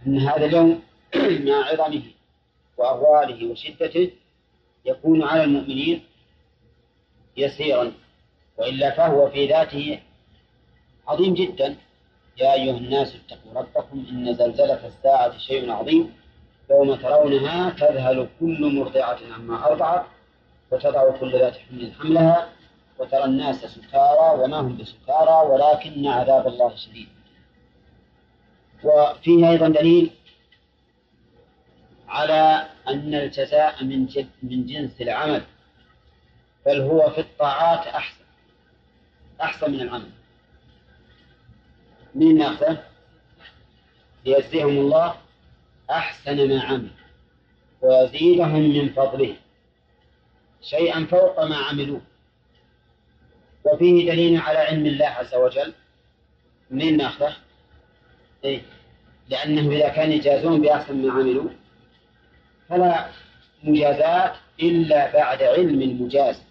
أن هذا اليوم مع عظمه وأهواله وشدته يكون على المؤمنين يسيرا. وإلا فهو في ذاته عظيم جدا. يا أيها الناس اتقوا ربكم إن زلزلة الساعة شيء عظيم. يوم ترونها تذهل كل مرضعة عما أرضعت وتضع كل ذات حمل حملها وترى الناس سكارى وما هم بسكارى ولكن عذاب الله شديد. وفيه أيضا دليل على أن الجزاء من من جنس العمل بل هو في الطاعات أحسن أحسن من العمل. من ناخذه ليجزيهم الله أحسن ما عمل ويزيدهم من فضله شيئا فوق ما عملوه وفيه دليل على علم الله عز وجل من ناخذه؟ إيه؟ لأنه إذا كان يجازون بأحسن ما عملوا فلا مجازات إلا بعد علم المجاز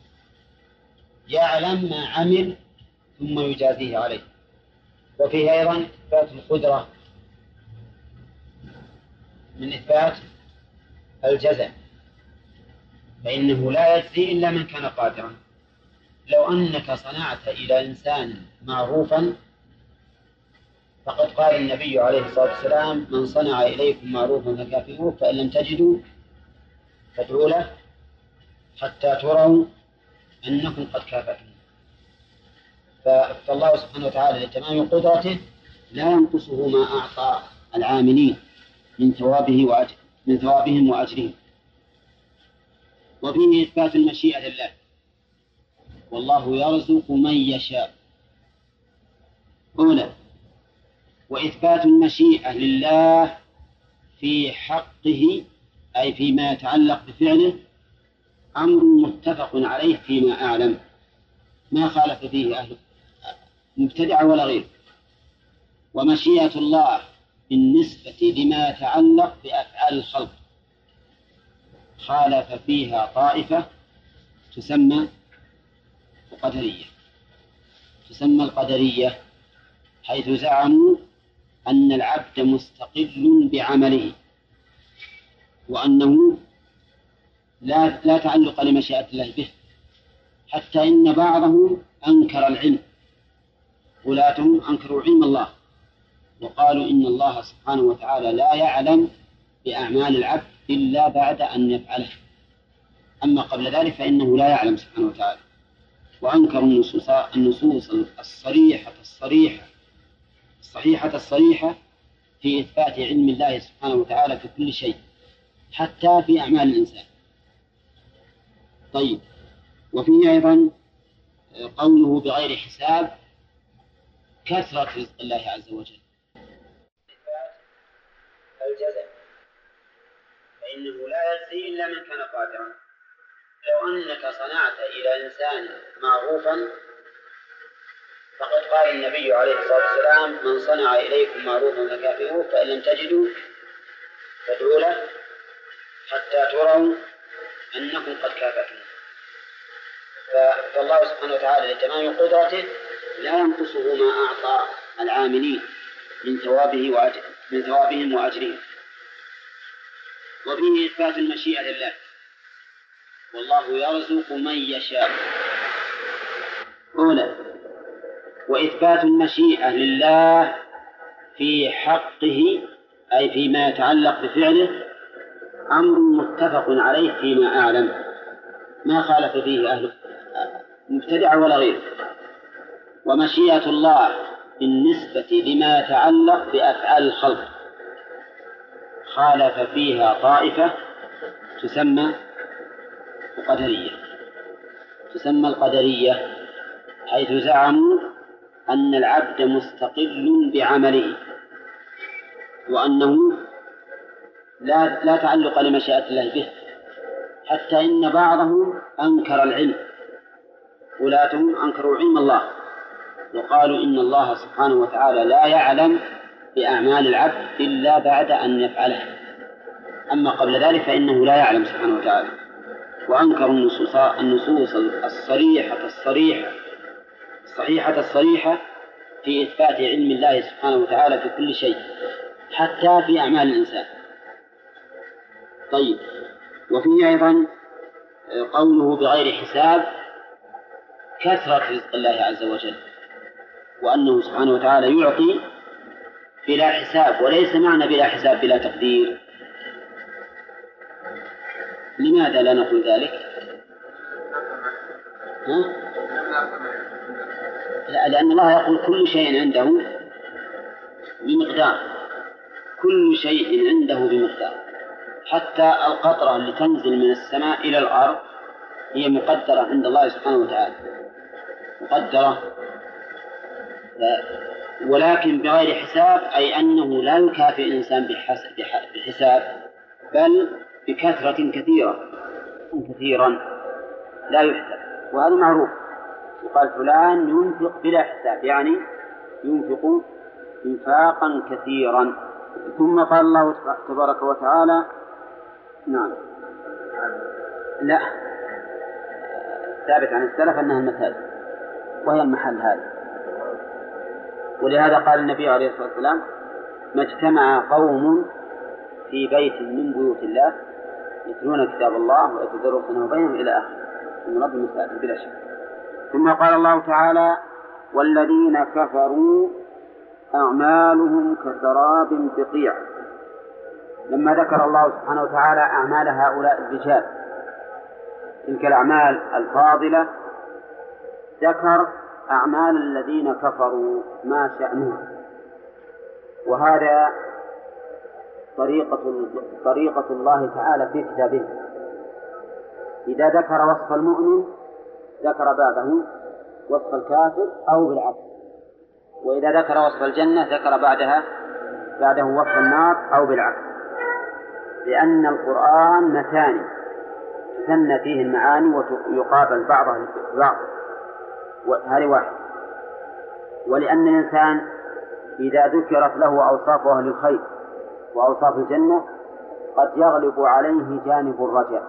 يعلم ما عمل ثم يجازيه عليه وفيه أيضا إثبات القدرة من إثبات الجزاء فإنه لا يجزي إلا من كان قادرا. لو أنك صنعت إلى إنسان معروفا فقد قال النبي عليه الصلاة والسلام من صنع إليكم معروفا فكافئوه فإن لم تجدوا فادعوا له حتى تروا أنكم قد كافأتم فالله سبحانه وتعالى لتمام قدرته لا ينقصه ما أعطى العاملين من ثوابه وأجر من ثوابهم وأجرهم. وفيه إثبات المشيئة لله. والله يرزق من يشاء. أولى وإثبات المشيئة لله في حقه أي فيما يتعلق بفعله أمر متفق عليه فيما أعلم. ما خالف فيه أهل مبتدع ولا غير. ومشيئة الله بالنسبة لما يتعلق بأفعال الخلق. خالف فيها طائفة تسمى القدرية. تسمى القدرية حيث زعموا أن العبد مستقل بعمله وأنه لا لا تعلق لمشيئة الله به حتى إن بعضهم أنكر العلم. ولاتهم أنكروا علم الله. وقالوا إن الله سبحانه وتعالى لا يعلم بأعمال العبد إلا بعد أن يفعله. أما قبل ذلك فإنه لا يعلم سبحانه وتعالى. وأنكروا النصوص النصوص الصريحة الصريحة الصحيحة الصريحة في إثبات علم الله سبحانه وتعالى في كل شيء حتى في أعمال الإنسان. طيب. وفيه أيضا قوله بغير حساب كثرة رزق الله عز وجل. الجزاء. فإنه لا يجزي إلا من كان قادرا. لو أنك صنعت إلى إنسان معروفا فقد قال النبي عليه الصلاة والسلام من صنع إليكم معروفا فكافئوه فإن لم تجدوا فادعوا له حتى تروا أنكم قد كافأتموه فالله سبحانه وتعالى لتمام قدرته لا ينقصه ما أعطى العاملين من ثوابه وأجر من ثوابهم وأجرهم. وفيه إثبات المشيئة لله. والله يرزق من يشاء. أولى وإثبات المشيئة لله في حقه أي فيما يتعلق بفعله أمر متفق عليه فيما أعلم. ما خالف فيه أهل مبتدع ولا غير. ومشيئة الله بالنسبة لما يتعلق بأفعال الخلق. خالف فيها طائفة تسمى القدرية. تسمى القدرية حيث زعموا أن العبد مستقل بعمله وأنه لا لا تعلق لمشيئة الله به حتى إن بعضهم أنكر العلم. ولاتهم أنكروا علم الله. وقالوا إن الله سبحانه وتعالى لا يعلم بأعمال العبد إلا بعد أن يفعله. أما قبل ذلك فإنه لا يعلم سبحانه وتعالى. وأنكروا النصوص النصوص الصريحة الصريحة الصحيحة الصريحة في إثبات علم الله سبحانه وتعالى في كل شيء حتى في أعمال الإنسان. طيب. وفيه أيضا قوله بغير حساب كثرة رزق الله عز وجل. وأنه سبحانه وتعالى يعطي بلا حساب وليس معنى بلا حساب بلا تقدير لماذا لا نقول ذلك؟ ها؟ لا لأن الله يقول كل شيء عنده بمقدار كل شيء عنده بمقدار حتى القطرة اللي تنزل من السماء إلى الأرض هي مقدرة عند الله سبحانه وتعالى مقدرة ولكن بغير حساب أي أنه لا يكافئ الإنسان بحساب بل بكثرة كثيرة كثيرا لا يحسب وهذا معروف. يقال فلان ينفق بلا حساب يعني ينفق انفاقا كثيرا. ثم قال الله تبارك وتعالى نعم. لا. ثابت عن السلف أنها المساجد وهي المحل هذا. ولهذا قال النبي عليه الصلاة والسلام ما اجتمع قوم في بيت من بيوت الله يتلون كتاب الله ويتدرسونه بينهم إلى آخره. من رب المساجد بلا شك. ثم قال الله تعالى والذين كفروا أعمالهم كسراب بقيع. لما ذكر الله سبحانه وتعالى أعمال هؤلاء الرجال تلك الأعمال الفاضلة ذكر أعمال الذين كفروا ما شأنهم. وهذا طريقة طريقة الله تعالى في كتابه. إذا ذكر وصف المؤمن ذكر بعده وصف الكافر أو بالعكس. وإذا ذكر وصف الجنة ذكر بعدها بعده وصف النار أو بالعكس. لأن القرآن متاني تثنى فيه المعاني ويقابل بعضها ببعض هذه واحد ولأن الإنسان إذا ذكرت له أوصاف أهل الخير وأوصاف الجنة قد يغلب عليه جانب الرجاء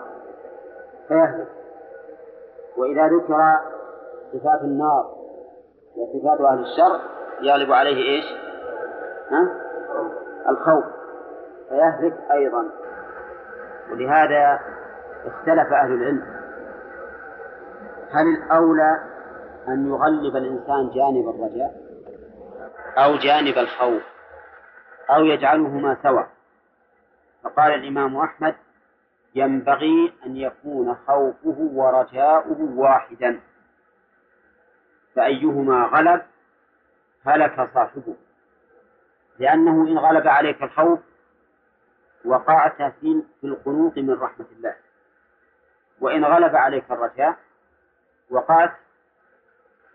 فيهلك وإذا ذكر صفات النار وصفات أهل الشر يغلب عليه إيش؟ ها؟ الخوف فيهلك أيضا ولهذا اختلف أهل العلم هل الأولى أن يغلب الإنسان جانب الرجاء أو جانب الخوف أو يجعلهما سوا فقال الإمام أحمد ينبغي أن يكون خوفه ورجاؤه واحدا. فأيهما غلب هلك صاحبه. لأنه إن غلب عليك الخوف وقعت في القنوط من رحمة الله. وإن غلب عليك الرجاء وقعت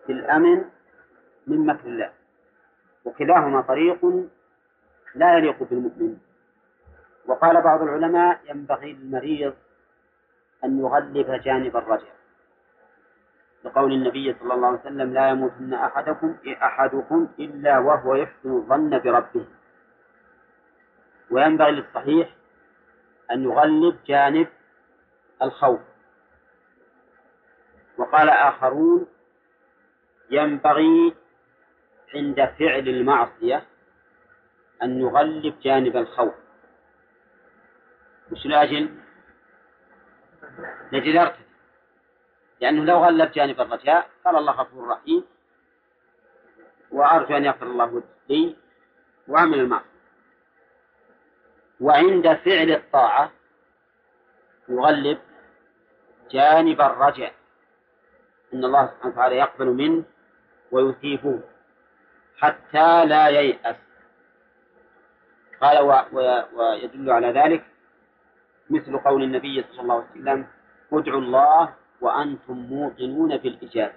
في الأمن من مكر الله. وكلاهما طريق لا يليق بالمؤمن. وقال بعض العلماء ينبغي للمريض أن يغلب جانب الرجاء. لقول النبي صلى الله عليه وسلم لا يموتن أحدكم أحدكم إلا وهو يحسن الظن بربه. وينبغي للصحيح أن يغلب جانب الخوف. وقال آخرون ينبغي عند فعل المعصية أن نغلب جانب الخوف. مش لأجل لأجل يرتد لأنه لو غلب جانب الرجاء قال الله غفور رحيم وأرجو أن يغفر الله لي وأعمل المعصية وعند فعل الطاعة يغلب جانب الرجاء. إن الله سبحانه وتعالى يقبل منه ويثيبه حتى لا ييأس. قال و... و... ويدل على ذلك مثل قول النبي صلى الله عليه وسلم ادعوا الله وأنتم موقنون بالإجابة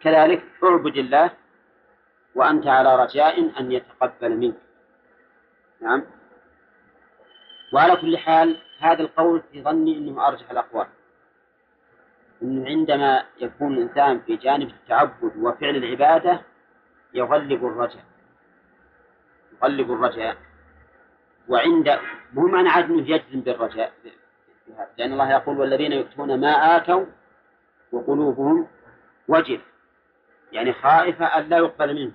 كذلك اعبد الله وأنت على رجاء أن يتقبل منك. نعم. وعلى كل حال هذا القول في ظني أنه أرجح الأقوال. أنه عندما يكون الإنسان في جانب التعبد وفعل العبادة يغلب الرجاء. يغلب الرجاء. وعند مو معنى أنه يجزم بالرجاء لأن الله يقول والذين يؤتون ما آتوا وقلوبهم وجل. يعني خائفة أن لا يقبل منه.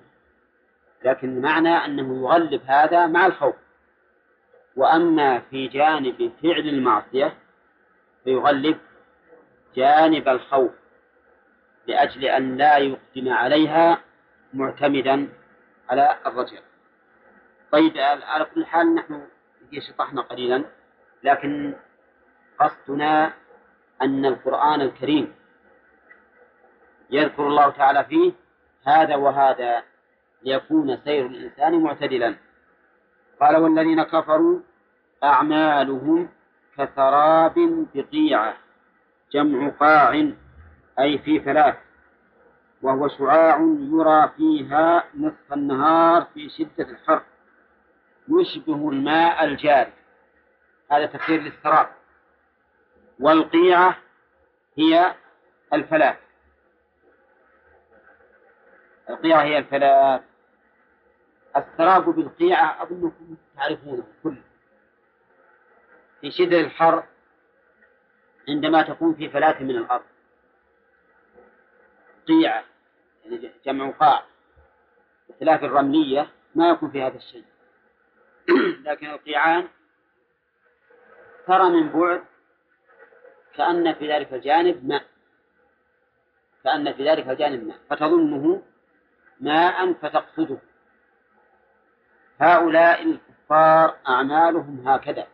لكن معنى أنه يغلب هذا مع الخوف. وأما في جانب فعل المعصية فيغلب جانب الخوف لأجل أن لا يقدم عليها معتمدا على الرجاء طيب على كل حال نحن شطحنا قليلا لكن قصدنا أن القرآن الكريم يذكر الله تعالى فيه هذا وهذا ليكون سير الإنسان معتدلا. قال والذين كفروا أعمالهم كسراب بقيعة. جمع قاع أي في ثلاث وهو شعاع يرى فيها نصف النهار في شدة الحر يشبه الماء الجاري. هذا تفسير للسراب والقيعة هي الفلاة القيعة هي الفلاة السراب بالقيعة أظنكم تعرفونه كله. في شدة الحر عندما تكون في فلاة من الأرض. قيعة يعني جمع قاع بخلاف الرملية ما يكون في هذا الشيء. لكن القيعان ترى من بعد كأن في ذلك الجانب ماء. كأن في ذلك الجانب ماء. فتظنه ماء فتقصده. هؤلاء الكفار أعمالهم هكذا.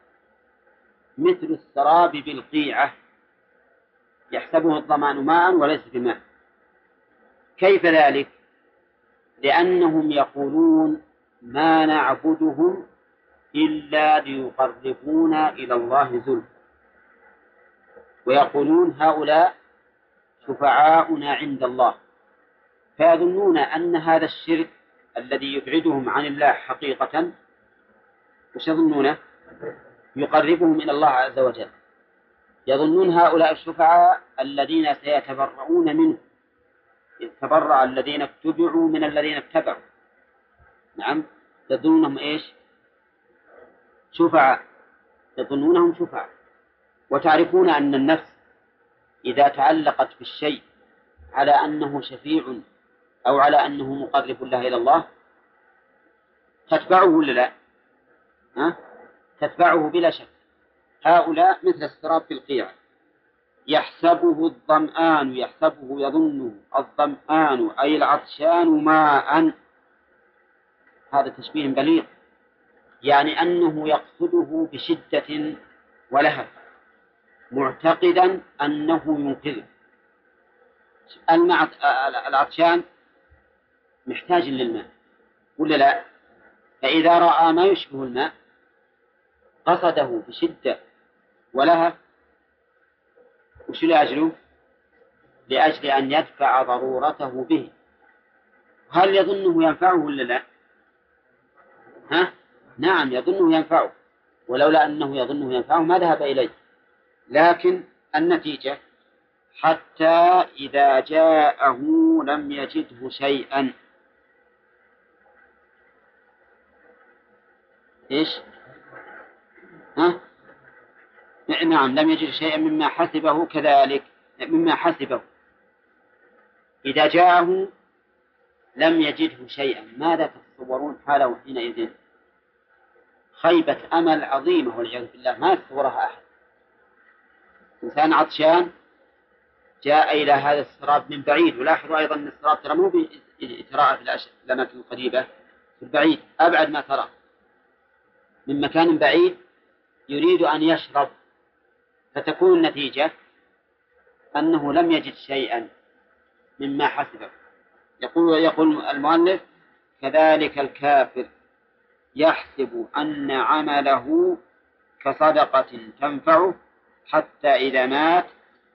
مثل السراب بالقيعة. يحسبه الضمان ماء وليس بماء كيف ذلك؟ لأنهم يقولون ما نعبدهم إلا ليقربونا إلى الله زلفى ويقولون هؤلاء شفعاؤنا عند الله فيظنون أن هذا الشرك الذي يبعدهم عن الله حقيقة وش يظنونه؟ يقربهم إلى الله عز وجل يظنون هؤلاء الشفعاء الذين سيتبرؤون منه تبرأ الذين اتبعوا من الذين اتبعوا نعم يظنونهم إيش؟ شفعاء يظنونهم شفعاء وتعرفون أن النفس إذا تعلقت بالشيء على أنه شفيع أو على أنه مقرب الله إلى الله تتبعه ولا لا؟ ها؟ تتبعه بلا شك هؤلاء مثل السراب في القيعة. يحسبه الظمآن يحسبه يظنه الظمآن أي العطشان ماء. هذا تشبيه بليغ. يعني أنه يقصده بشدة ولهف معتقدا أنه ينقذه. العطشان محتاج للماء ولا لا؟ فإذا رأى ما يشبه الماء قصده بشدة ولهف وش لأجله؟ لأجل أن يدفع ضرورته به هل يظنه ينفعه ولا لا؟ ها؟ نعم يظنه ينفعه ولولا أنه يظنه ينفعه ما ذهب إليه لكن النتيجة حتى إذا جاءه لم يجده شيئا إيش؟ نعم لم يجد شيئا مما حسبه كذلك مما حسبه. إذا جاءه لم يجده شيئا ماذا تتصورون حاله حينئذ؟ خيبة أمل عظيمة والعياذ بالله ما يتصورها أحد. إنسان عطشان جاء إلى هذا السراب من بعيد ولاحظوا أيضا أن السراب ترى مو بإتراء في الأماكن القريبة في البعيد أبعد ما ترى. من مكان بعيد يريد أن يشرب. فتكون النتيجة أنه لم يجد شيئا مما حسبه يقول يقول المؤلف كذلك الكافر يحسب أن عمله كصدقة تنفعه حتى إذا مات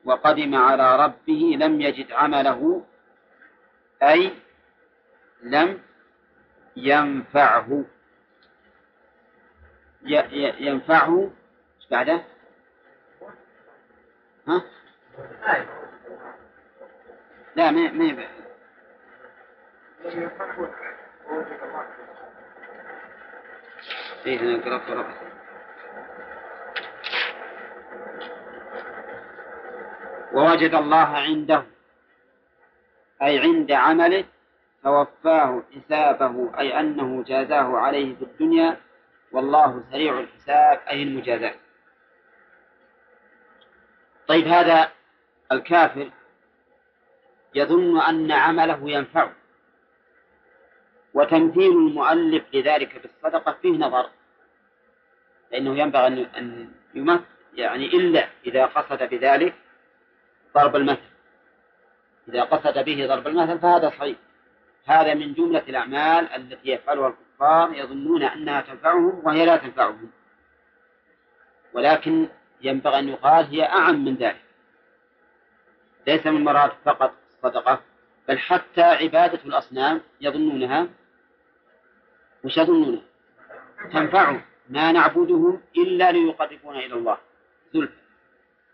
وقدم على ربه لم يجد عمله أي لم ينفعه ينفعه بعده؟ ها؟ لا ما ما إيه نقرأ قرأ ووجد الله عنده أي عند عمله فوفاه حسابه أي أنه جازاه عليه في الدنيا والله سريع الحساب أي المجازات طيب هذا الكافر يظن أن عمله ينفعه وتمثيل المؤلف لذلك بالصدقة فيه نظر لأنه ينبغي أن يمثل يعني إلا إذا قصد بذلك ضرب المثل. إذا قصد به ضرب المثل فهذا صحيح. هذا من جملة الأعمال التي يفعلها الكفار يظنون أنها تنفعهم وهي لا تنفعهم. ولكن ينبغي أن يقال هي أعم من ذلك. ليس من مراد فقط الصدقة بل حتى عبادة الأصنام يظنونها وش يظنونها؟ تنفعهم ما نعبدهم إلا ليقربونا إلى الله. زلفى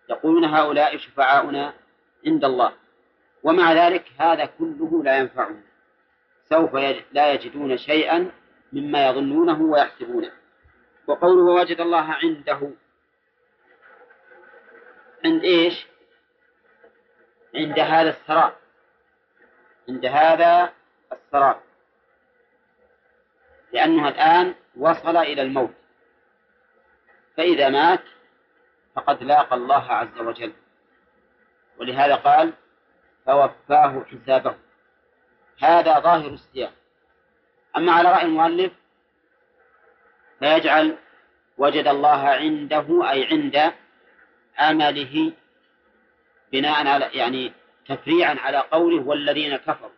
يقولون هؤلاء شفعاؤنا عند الله. ومع ذلك هذا كله لا ينفعهم. سوف لا يجدون شيئا مما يظنونه ويحسبونه. وقوله وجد الله عنده عند إيش؟ عند هذا السراب عند هذا السراب لأنه الآن وصل إلى الموت. فإذا مات فقد لاقى الله عز وجل. ولهذا قال فوفاه حسابه. هذا ظاهر السياق. أما على رأي المؤلف فيجعل وجد الله عنده أي عند عمله بناء على يعني تفريعا على قوله والذين كفروا.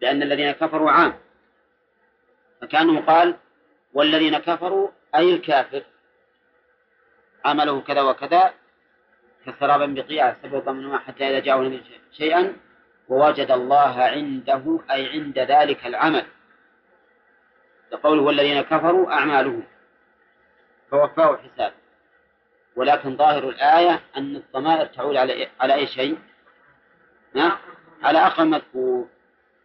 لأن الذين كفروا عام. فكأنه قال والذين كفروا أي الكافر. عمله كذا وكذا كسرابا بقيعة من حتى إذا جاءه شيئا ووجد الله عنده أي عند ذلك العمل. لقوله والذين كفروا أعمالهم فوفاه الحساب. ولكن ظاهر الآية أن الضمائر تعود على على أي شيء؟ على أقل مذكور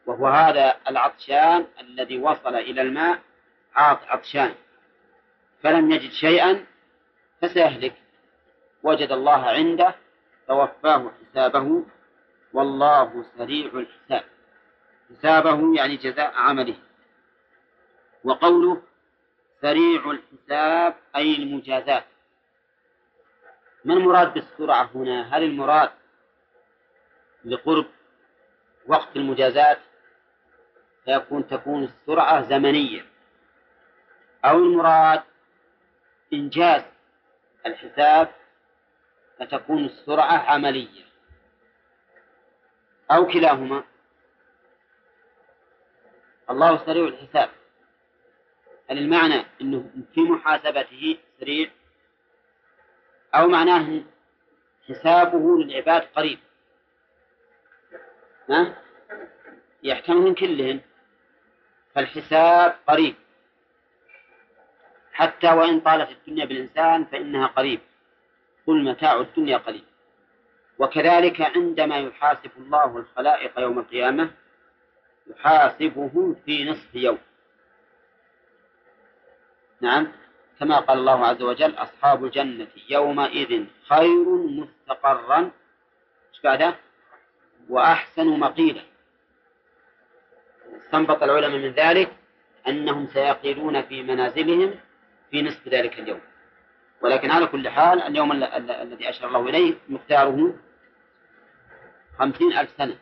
وهو هذا العطشان الذي وصل إلى الماء عطشان. فلم يجد شيئا فسيهلك. وجد الله عنده فوفاه حسابه والله سريع الحساب. حسابه يعني جزاء عمله. وقوله سريع الحساب أي المجازات. ما المراد بالسرعة هنا؟ هل المراد لقرب وقت المجازات فيكون تكون السرعة زمنية أو المراد إنجاز الحساب فتكون السرعة عملية؟ أو كلاهما. الله سريع الحساب. هل المعنى أنه في محاسبته سريع؟ أو معناه حسابه للعباد قريب. ها؟ يحتملون كلهن فالحساب قريب. حتى وإن طالت الدنيا بالإنسان فإنها قريب. قل متاع الدنيا قليل. وكذلك عندما يحاسب الله الخلائق يوم القيامة يحاسبهم في نصف يوم. نعم؟ كما قال الله عز وجل أصحاب الجنة يومئذ خير مستقرا. بعده؟ وأحسن مقيلا. استنبط العلماء من ذلك أنهم سيقيلون في منازلهم في نصف ذلك اليوم. ولكن على كل حال اليوم الذي أشار الله إليه مقداره خمسين ألف سنة.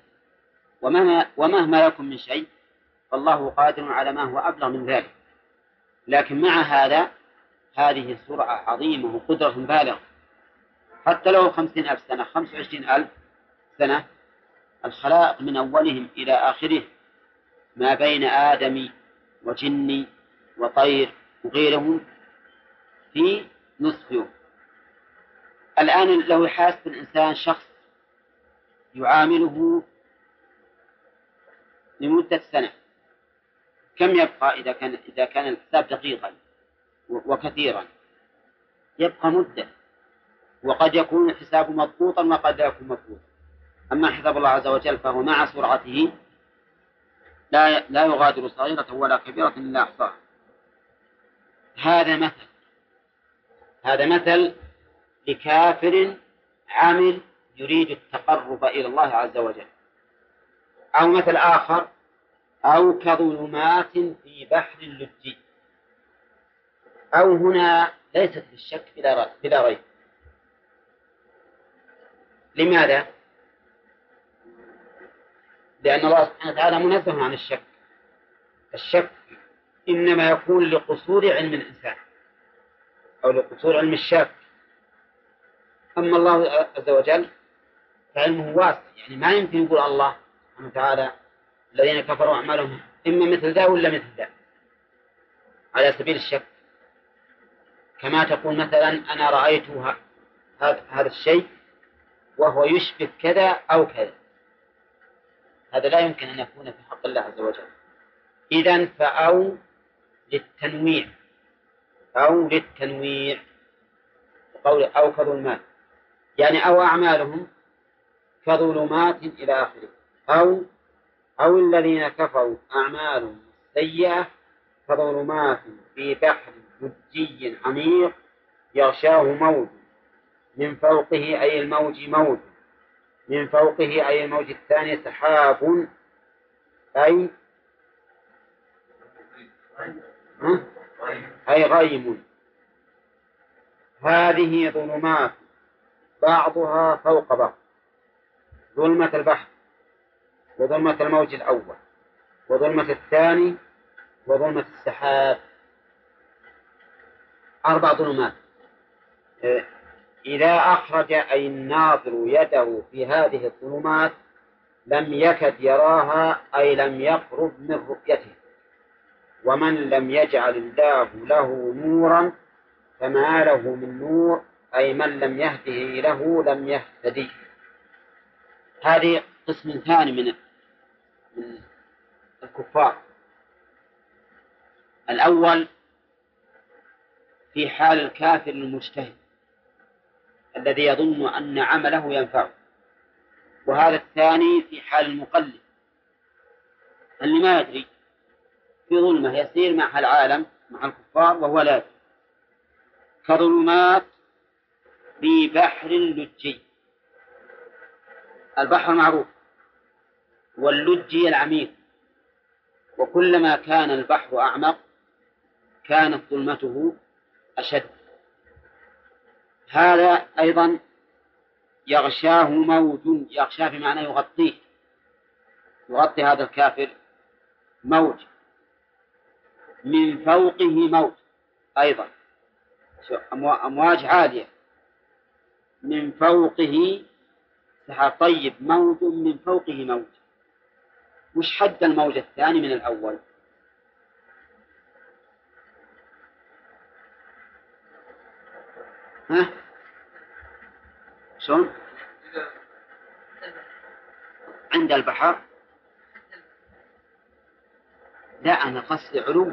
ومهما, ومهما يكن من شيء فالله قادر على ما هو أبلغ من ذلك. لكن مع هذا هذه سرعة عظيمة وقدرة بالغة. حتى لو خمسين ألف سنة خمس وعشرين ألف سنة الخلائق من أولهم إلى آخره ما بين آدم وجن وطير وغيرهم في نصف يوم. الآن لو يحاسب الإنسان شخص يعامله لمدة سنة كم يبقى إذا كان إذا كان الحساب دقيقا؟ وكثيرا. يبقى مدة. وقد يكون الحساب مضبوطا وقد لا يكون مضبوطا. أما حساب الله عز وجل فهو مع سرعته لا لا يغادر صغيرة ولا كبيرة إلا أحصاها. هذا مثل. هذا مثل لكافر عامل يريد التقرب إلى الله عز وجل. أو مثل آخر أو كظلمات في بحر لجي أو هنا ليست بالشك بلا ريب. لماذا؟ لأن الله سبحانه وتعالى منزه عن الشك. الشك إنما يكون لقصور علم الإنسان أو لقصور علم الشاك. أما الله عز وجل فعلمه واسع يعني ما يمكن يقول الله سبحانه وتعالى الذين كفروا أعمالهم إما مثل ذا ولا مثل ذا. على سبيل الشك. كما تقول مثلا أنا رأيت هذا الشيء وهو يشبه كذا أو كذا. هذا لا يمكن أن يكون في حق الله عز وجل. إذا فأو للتنويع. أو للتنويع. قول أو كظلمات. يعني أو أعمالهم كظلمات إلى آخره. أو أو الذين كفروا أعمالهم سيئة كظلمات في بحر لجي عميق يغشاه موج. من فوقه أي الموج موج. من فوقه أي الموج الثاني سحاب. أي؟ أي غيم. هذه ظلمات. بعضها فوق بعض. ظلمة البحر وظلمة الموج الأول وظلمة الثاني وظلمة السحاب. أربع ظلمات. إذا أخرج أي الناظر يده في هذه الظلمات لم يكد يراها أي لم يقرب من رؤيته. ومن لم يجعل الله له نورا فما له من نور أي من لم يهده له لم يهتدي. هذه قسم ثاني من من الكفار. الأول في حال الكافر المجتهد الذي يظن أن عمله ينفعه. وهذا الثاني في حال المقلد اللي ما يدري في ظلمة يسير مع العالم مع الكفار وهو لا يدري. كظلمات في بحر لجي البحر معروف واللجي العميق. وكلما كان البحر أعمق كانت ظلمته أشد. هذا أيضا يغشاه موج يغشاه بمعنى يغطيه. يغطي هذا الكافر موج من فوقه موج أيضا. أمواج عالية. من فوقه سحاب طيب موج من فوقه موج وش حد الموج الثاني من الأول. ها؟ شلون؟ عند البحر لا أنا قصدي علو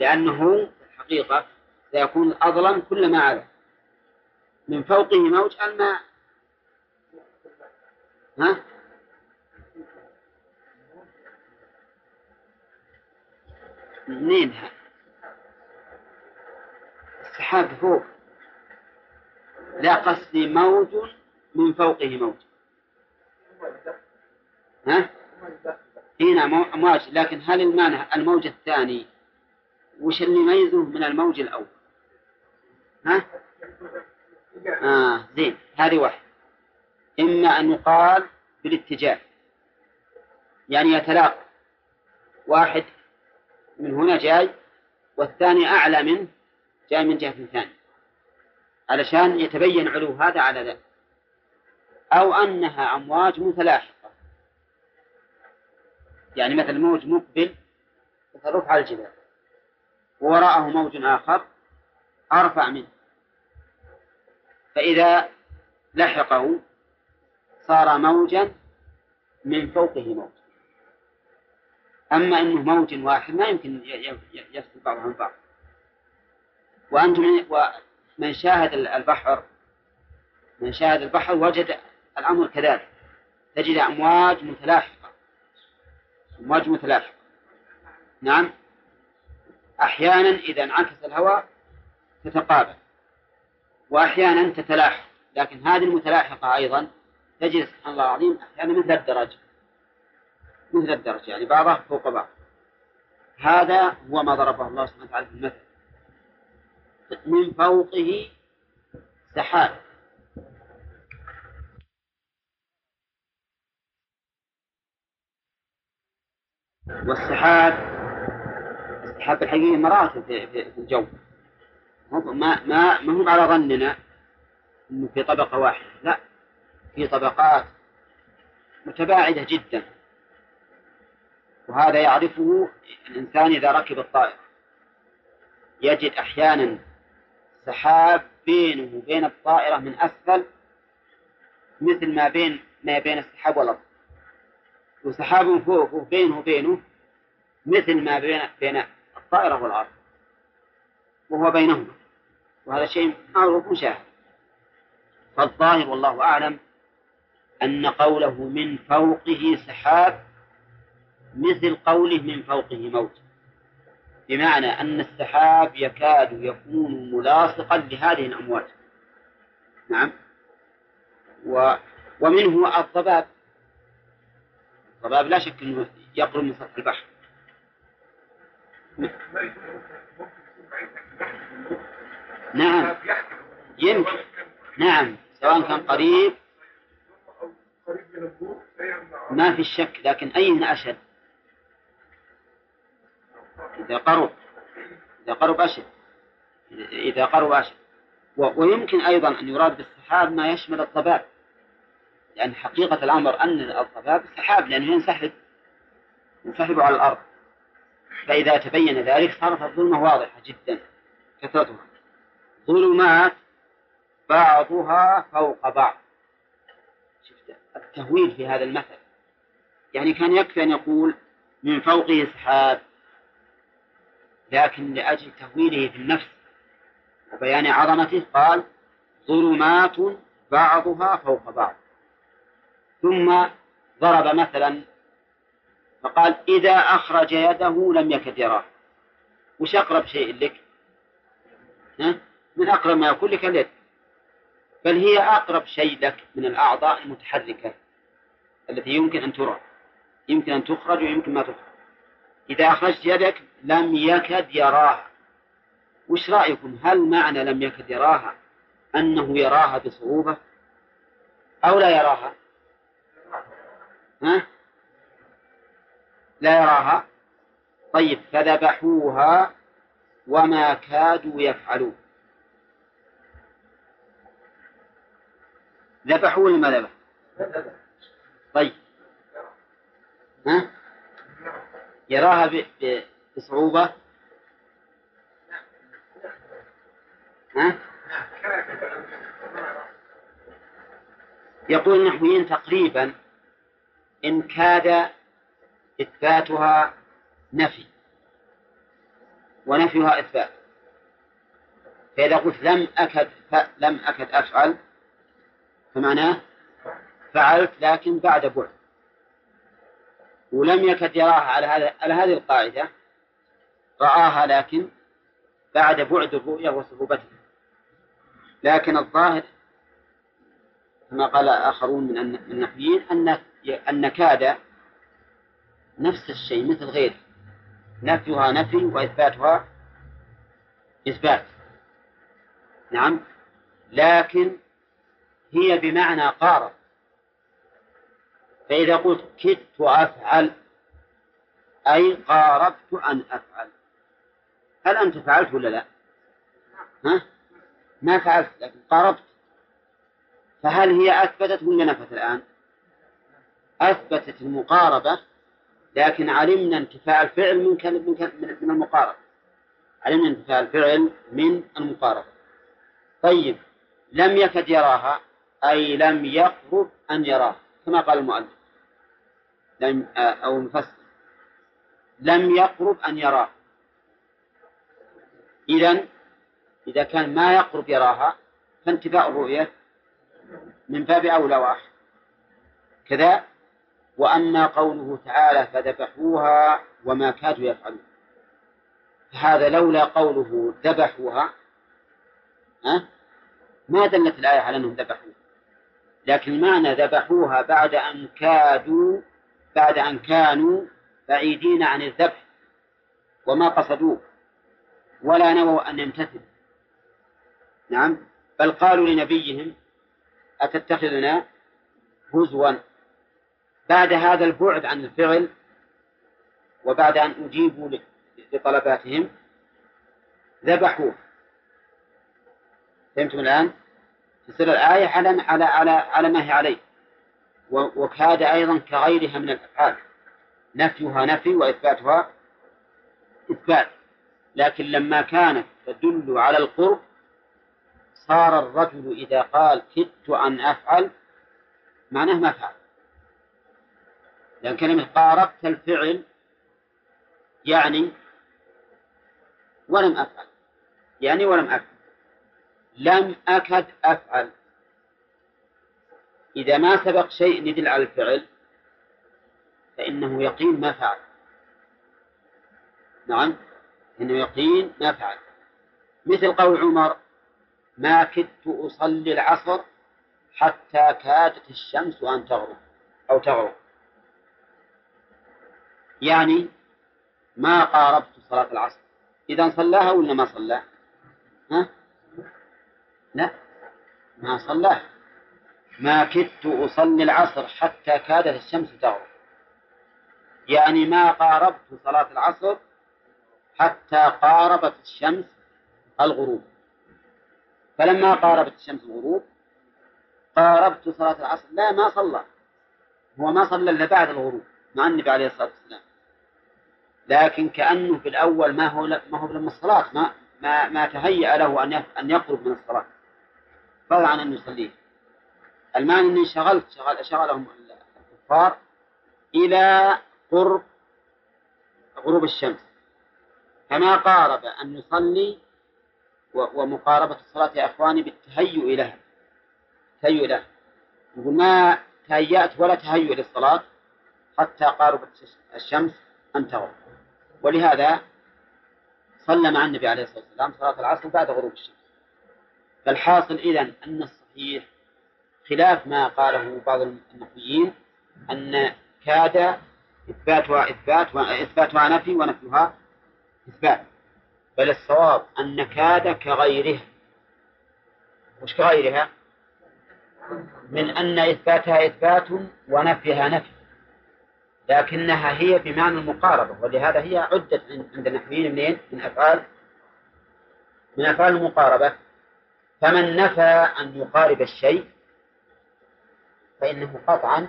لأنه في الحقيقة سيكون أظلم كلما علا من فوقه موج الماء. ها؟ منين السحاب فوق. لا قصدي موج من فوقه موج ها؟ هنا أمواج لكن هل المانع الموج الثاني وش اللي يميزه من الموج الأول؟ ها؟ آه زين هذه واحدة إما أن يقال بالاتجاه يعني يتلاقى واحد من هنا جاي والثاني أعلى منه جاي من جهة ثانية علشان يتبين علو هذا على ذا. أو أنها أمواج متلاحقة. يعني مثل موج مقبل يترف على الجبال. ووراءه موج آخر أرفع منه. فإذا لحقه صار موجا من فوقه موج. أما أنه موج واحد ما يمكن يفصل بعضه عن بعض. وأنتم ومن شاهد البحر من شاهد البحر وجد الأمر كذلك. تجد أمواج متلاحقة أمواج متلاحقة. نعم. أحيانا إذا انعكس الهواء تتقابل وأحيانا تتلاحق. لكن هذه المتلاحقة أيضا تجد سبحان الله العظيم أحيانا مثل الدرج. مثل الدرج يعني بعضها فوق بعض. هذا هو ما ضربه الله سبحانه وتعالى في المثل. من فوقه سحاب. والسحاب السحاب الحقيقي مراتب في الجو. ما ما ما هو على ظننا إنه في طبقة واحدة. لا في طبقات متباعدة جدا. وهذا يعرفه الإنسان إذا ركب الطائرة. يجد أحيانا سحاب بينه وبين الطائرة من أسفل مثل ما بين ما بين السحاب والأرض. وسحاب فوقه بينه وبينه مثل ما بين بين الطائرة والأرض. وهو بينهما. وهذا شيء معروف مشاهد فالظاهر والله أعلم أن قوله من فوقه سحاب مثل قوله من فوقه موت. بمعنى أن السحاب يكاد يكون ملاصقا لهذه الأمواج نعم. و ومنه الضباب. الضباب لا شك أنه يقرب من سطح البحر. نعم. يمكن. نعم. سواء كان قريب. ما في شك لكن أين أشد؟ إذا قرب إذا قرب أشد إذا قرب أشد ويمكن أيضا أن يراد بالسحاب ما يشمل الضباب لأن حقيقة الأمر أن الضباب سحاب لأنه ينسحب ينسحب على الأرض. فإذا تبين ذلك صارت الظلمة واضحة جدا كثرتها. ظلمات بعضها فوق بعض. شفت؟ التهويل في هذا المثل. يعني كان يكفي أن يقول من فوقه سحاب. لكن لأجل تهويله في النفس وبيان عظمته قال ظلمات بعضها فوق بعض. ثم ضرب مثلا فقال إذا أخرج يده لم يكد يراه. وش أقرب شيء لك؟ ها؟ من أقرب ما يكون لك اليد. بل هي أقرب شيء لك من الأعضاء المتحركة التي يمكن أن ترى. يمكن أن تخرج ويمكن ما تخرج. إذا أخرجت يدك لم يكد يراها وش رأيكم هل معنى لم يكد يراها أنه يراها بصعوبة أو لا يراها ها؟ لا يراها طيب فذبحوها وما كادوا يفعلون ذبحوا ولا ما ذبح؟ طيب ها؟ يراها بصعوبة؟ ها؟ يقول النحويين تقريبا إن كاد إثباتها نفي ونفيها إثبات. فإذا قلت لم أكد لم أكد أفعل فمعناه فعلت لكن بعد بعد. ولم يكد يراها على هذا على هذه القاعدة رآها لكن بعد بعد الرؤية وصعوبتها لكن الظاهر كما قال آخرون من النحويين أن أن كاد نفس الشيء مثل غيره. نفيها نفي وإثباتها إثبات. نعم؟ لكن هي بمعنى قارب فإذا قلت كدت أفعل أي قاربت أن أفعل. هل أنت فعلت ولا لا؟ ها؟ ما فعلت لكن قاربت فهل هي أثبتت ولا نفت الآن؟ أثبتت المقاربة لكن علمنا انتفاء الفعل من من من المقاربة علمنا انتفاء الفعل من المقاربة طيب لم يكد يراها أي لم يقرب أن يراها كما قال المؤلف لم أو المفسر لم يقرب أن يراها إذا إذا كان ما يقرب يراها فانتفاء الرؤية من باب أولى وأحد كذا وأما قوله تعالى فذبحوها وما كادوا يفعلون. هذا لولا قوله ذبحوها أه؟ ما دلت الآية على أنهم ذبحوها. لكن معنى ذبحوها بعد أن كادوا بعد أن كانوا بعيدين عن الذبح وما قصدوه. ولا نووا أن يمتثلوا نعم. بل قالوا لنبيهم أتتخذنا هزوا؟ بعد هذا البعد عن الفعل وبعد أن أجيبوا لطلباتهم ذبحوه. فهمتم الآن؟ تصير الآية على على على على ما هي عليه. وكاد أيضا كغيرها من الأفعال. نفيها نفي وإثباتها إثبات. لكن لما كانت تدل على القرب صار الرجل إذا قال كدت أن أفعل معناه ما فعل. لأن كلمة قاربت الفعل يعني ولم أفعل يعني ولم أفعل. لم أكد أفعل. إذا ما سبق شيء يدل على الفعل فإنه يقين ما فعل. نعم؟ إنه يقين ما فعل مثل قول عمر ما كدت أصلي العصر حتى كادت الشمس أن تغرب أو تغرب. يعني ما قاربت صلاة العصر. إذا صلاها ولا ما صلاها؟ ها؟ لا ما صلاها. ما كدت أصلي العصر حتى كادت الشمس تغرب. يعني ما قاربت صلاة العصر حتى قاربت الشمس الغروب. فلما قاربت الشمس الغروب قاربت صلاة العصر. لا ما صلى. هو ما صلى إلا بعد الغروب مع النبي عليه الصلاة والسلام. لكن كأنه في الأول ما هو ما هو لما الصلاة ما ما ما تهيأ له أن أن يقرب من الصلاة. فضلا عن أن يصليه المعنى أني شغلت شغل شغلهم الكفار إلى قرب غروب الشمس. فما قارب أن يصلي ومقاربة الصلاة يا إخواني بالتهيؤ لها تهيؤ لها يقول ما تهيأت ولا تهيؤ للصلاة حتى قاربت الشمس أن تغرب. ولهذا صلى مع النبي عليه الصلاة والسلام صلاة العصر بعد غروب الشمس. فالحاصل إذن أن الصحيح خلاف ما قاله بعض النحويين أن كاد إثباتها إثبات وإثباتها نفي ونفيها إثبات. بل الصواب أن كاد كغيرها. وش كغيرها؟ من أن إثباتها إثبات ونفيها نفي. لكنها هي بمعنى المقاربة ولهذا هي عدت عند النحويين منين؟ من أفعال. من أفعال المقاربة. فمن نفى أن يقارب الشيء فإنه قطعا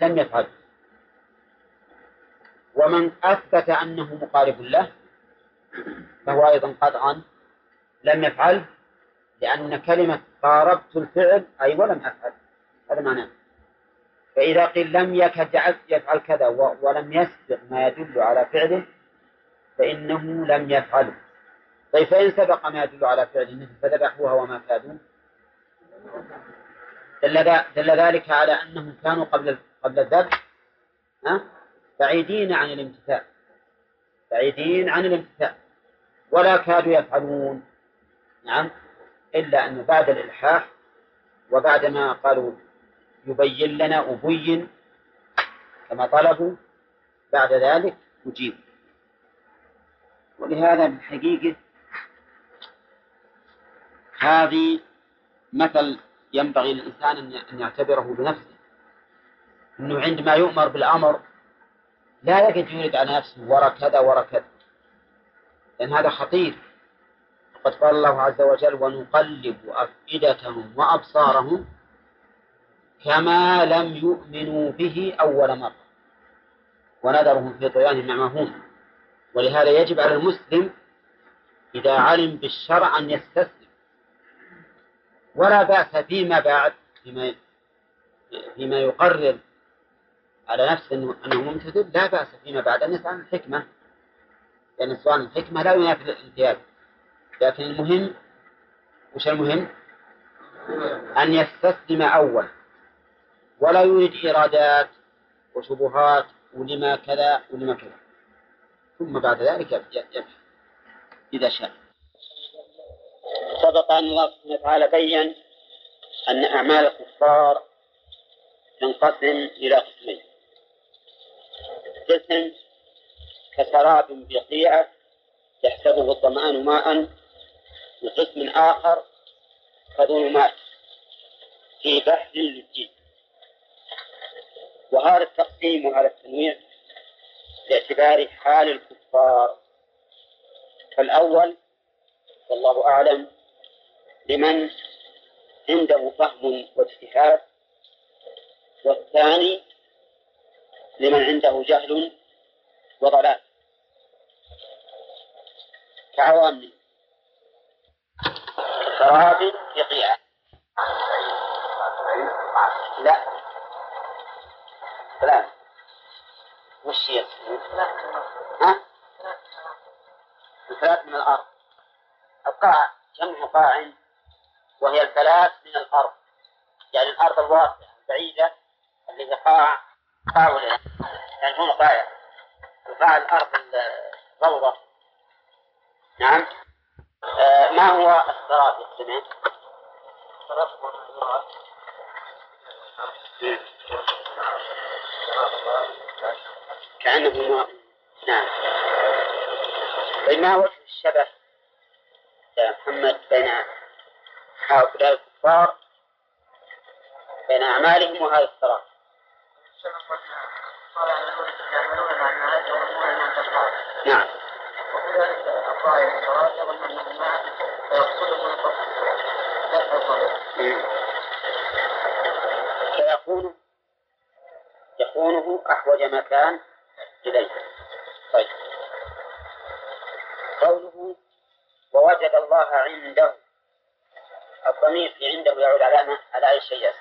لم يفعل. ومن أثبت أنه مقارب له فهو أيضا قطعا لم يفعل لأن كلمة قاربت الفعل أي ولم أفعل. هذا معناه. فإذا قيل لم يكد يفعل كذا ولم يسبق ما يدل على فعله فإنه لم يفعله. طيب فإن سبق ما يدل على فعله فذبحوها وما كادوا. دل ذلك على أنهم كانوا قبل قبل الذبح بعيدين عن الامتثال. بعيدين عن الامتثال. ولا كادوا يفعلون نعم. إلا أن بعد الإلحاح وبعد ما قالوا يبين لنا أبين كما طلبوا بعد ذلك أجيب. ولهذا بالحقيقة هذه مثل ينبغي للإنسان أن يعتبره بنفسه. أنه عندما يؤمر بالأمر لا يقعد يريد على نفسه ورا كذا ورا كذا لأن هذا خطير. وقد قال الله عز وجل ونقلب أفئدتهم وأبصارهم كما لم يؤمنوا به أول مرة. ونذرهم في طغيانهم يعمهون ولهذا يجب على المسلم إذا علم بالشرع أن يستسلم. ولا بأس فيما بعد فيما فيما يقرر على نفسه أنه ممتثل لا بأس فيما بعد أن يسأل الحكمة لأن سؤال الحكمة لا ينافي الامتياز لكن المهم وش المهم؟ أن يستسلم أول. ولا يريد إرادات وشبهات ولما كذا ولما كذا. ثم بعد ذلك يبحث. إذا شاء. سبق أن الله سبحانه وتعالى بين أن أعمال الكفار تنقسم إلى قسمين. قسم كسراب بقيعة يحسبه الظمآن ماء وقسم آخر كظلمات في بحر للجيد وهذا التقسيم وهذا التنويع باعتبار حال الكفار. فالأول والله أعلم لمن عنده فهم واجتهاد. والثاني لمن عنده جهل وضلال. كعوام سراب بقيعة لا. ثلاث وش هي؟ ها؟ ثلاث من الأرض. القاع جمع قاع وهي الثلاث من الأرض. يعني الأرض الواسعة البعيدة اللي هي قاع قاع يعني هنا قاع. القاع الأرض الروضة. نعم. آه ما هو السراب يا سمين؟ كأنه ماء نعم. طيب ما وجه الشبه يا محمد بين هؤلاء الكفار بين أعمالهم وهذا السراب نعم. وكذلك الطائر الصلاة الماء فيقصده فيكون يكونه أحوج مكان إليه. طيب. قوله ووجد الله عنده الضمير في عنده يعود على على أي شيء؟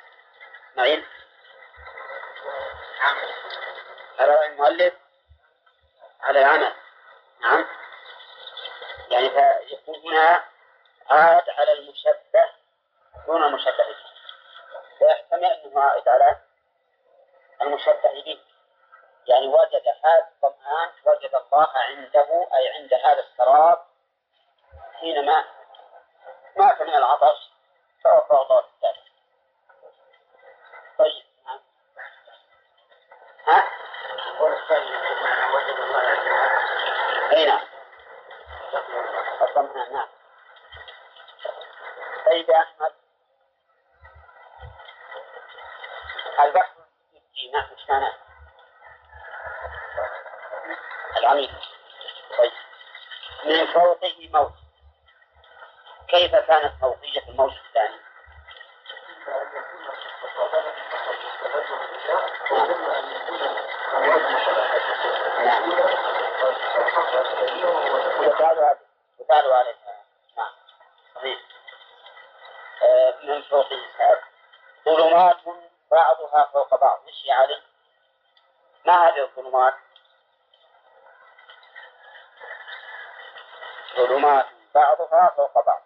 معين؟ على المؤلف؟ على العمل؟ نعم. يعني فيكون هنا عاد على المشبه دون المشبه به. فيحتمل أنه عائد على المشبه به. يعني وجد هذا الظمآن وجد الله عنده أي عند هذا السراب حينما مات من العطش فوقع الله الثالث طيب نعم. ها؟ وجد الله أي نعم. قدمها نعم. سيد أحمد. البحر البحث نعم مش العميد. طيب. من فوقه موت. كيف كانت فوقية الموت الثاني؟ نعم. نعم. يقال والدها نعم. صحيح. آه، من فوق الإسحاق ظلمات بعضها فوق بعض. مش عليه ما هذه الظلمات؟ ظلمات بعضها فوق بعض.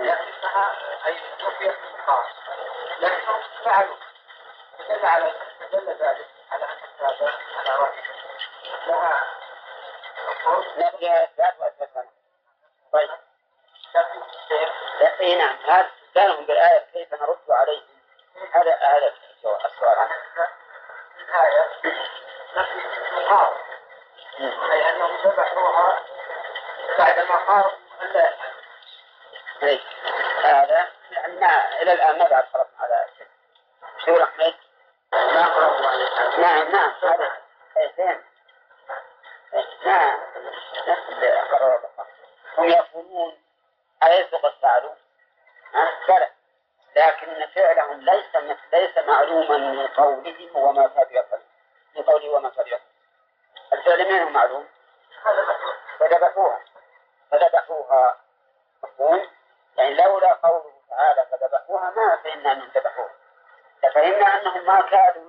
لأن اسمها أي نفيت لكنهم فعلوا فدل على دل ذلك على أن الكتابة على رأي لها لا لا تؤثر طيب اي نعم هذا استدلالهم بالآية كيف نرد عليهم هذا هذا السؤال. المقار إيه، هذا ما إلى الآن ما بعد hard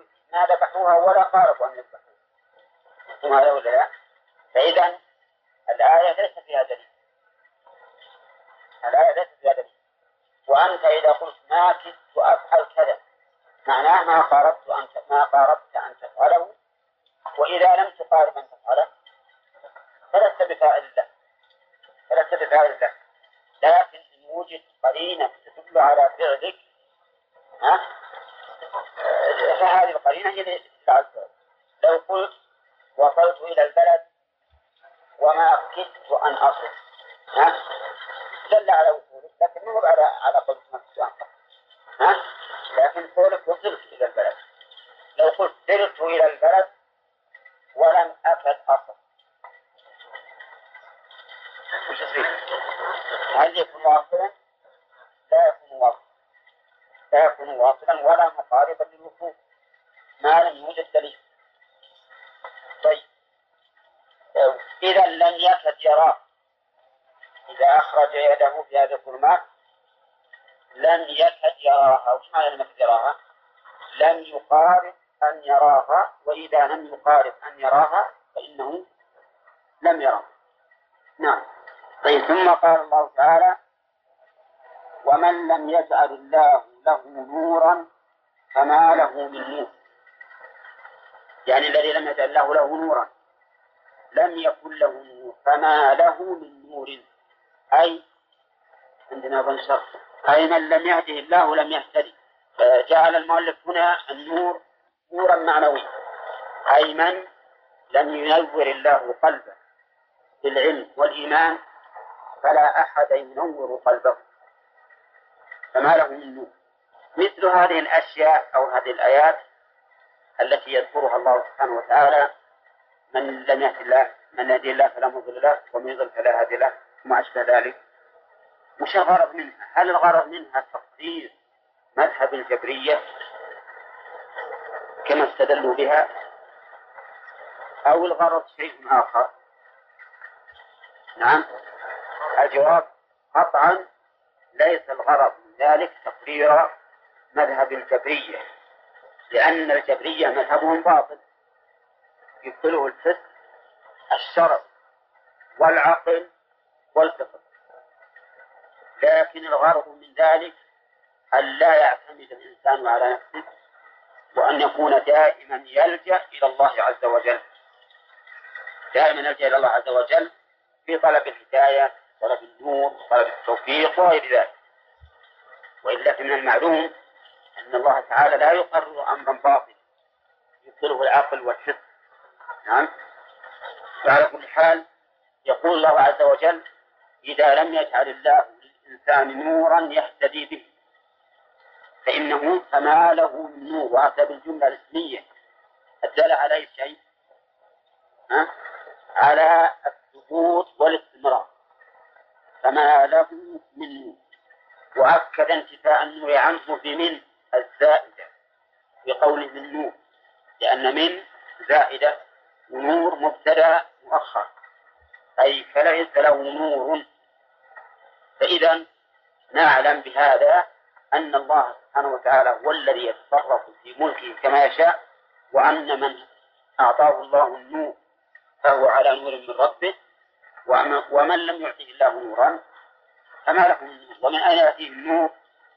عندنا أظن شرط أي من لم يهده الله لم يهتدي. جعل المؤلف هنا النور نورا معنويا. أي من لم ينور الله قلبه بالعلم والإيمان فلا أحد ينور قلبه. فما له من نور؟ مثل هذه الأشياء أو هذه الآيات التي يذكرها الله سبحانه وتعالى. من لم يهد الله من يهدي الله فلا مضل له ومن يضل فلا هادي له وما أشبه ذلك. وش الغرض منها؟ هل الغرض منها تقدير مذهب الجبرية كما استدلوا بها؟ أو الغرض شيء آخر؟ نعم. الجواب قطعا ليس الغرض من ذلك تقرير مذهب الجبرية لأن الجبرية مذهبهم باطل. يبطله الفسق الشرع والعقل والفطر لكن الغرض من ذلك أن لا يعتمد الإنسان على نفسه وأن يكون دائما يلجأ إلى الله عز وجل. دائما يلجأ إلى الله عز وجل في طلب الهداية طلب النور طلب التوفيق وغير ذلك. وإلا فمن المعلوم أن الله تعالى لا يقرر أمرا باطلا يبطله العقل والحس نعم. وعلى كل حال يقول الله عز وجل إذا لم يجعل الله للإنسان نورا يهتدي به. فإنه فما له من نور وأتى بالجملة الاسمية. الدالة على أي شيء؟ ها؟ على الثبوت والاستمرار. فما له من نور. وأكد انتفاء النور عنه بمن؟ الزائدة. بقوله من نور. لأن من زائدة ونور مبتدأ مؤخر. أي فليس له نور فإذا نعلم بهذا أن الله سبحانه وتعالى هو الذي يتصرف في ملكه كما يشاء وأن من أعطاه الله النور فهو على نور من ربه ومن لم يعطه الله نورا فما له من نور ومن أين يأتيه النور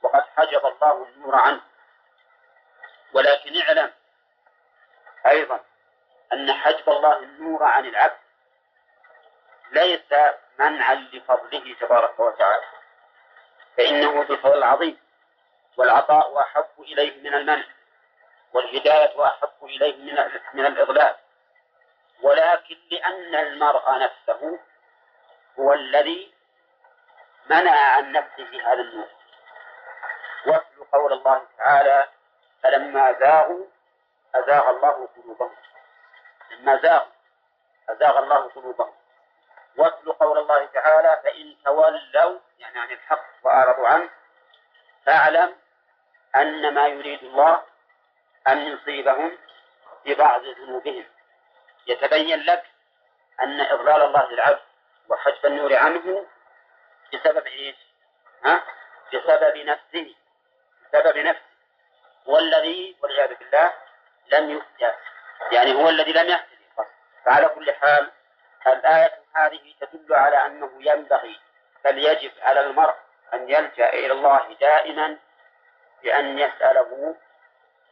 وقد حجب الله النور عنه. ولكن اعلم أيضا أن حجب الله النور عن العبد ليس منعا لفضله تبارك وتعالى. فإنه ذو الفضل العظيم والعطاء أحب إليه من المنع والهداية أحب إليه من من الإضلال ولكن لأن المرء نفسه هو الذي منع عن نفسه هذا النور. واتل قول الله تعالى فلما زاغوا أزاغ الله قلوبهم. لما زاغوا أزاغ الله قلوبهم. واتل قول الله تعالى فإن تولوا يعني عن الحق وأعرضوا عنه فاعلم أن ما يريد الله أن يصيبهم ببعض ذنوبهم. يتبين لك أن إضلال الله للعبد وحجب النور عنه بسبب إيش؟ ها؟ بسبب نفسه. بسبب نفسه. هو الذي والعياذ بالله لم يهتد يعني هو الذي لم يهتدي فعلى كل حال الآية هذه تدل على أنه ينبغي بل يجب على المرء أن يلجأ إلى الله دائما بأن يسأله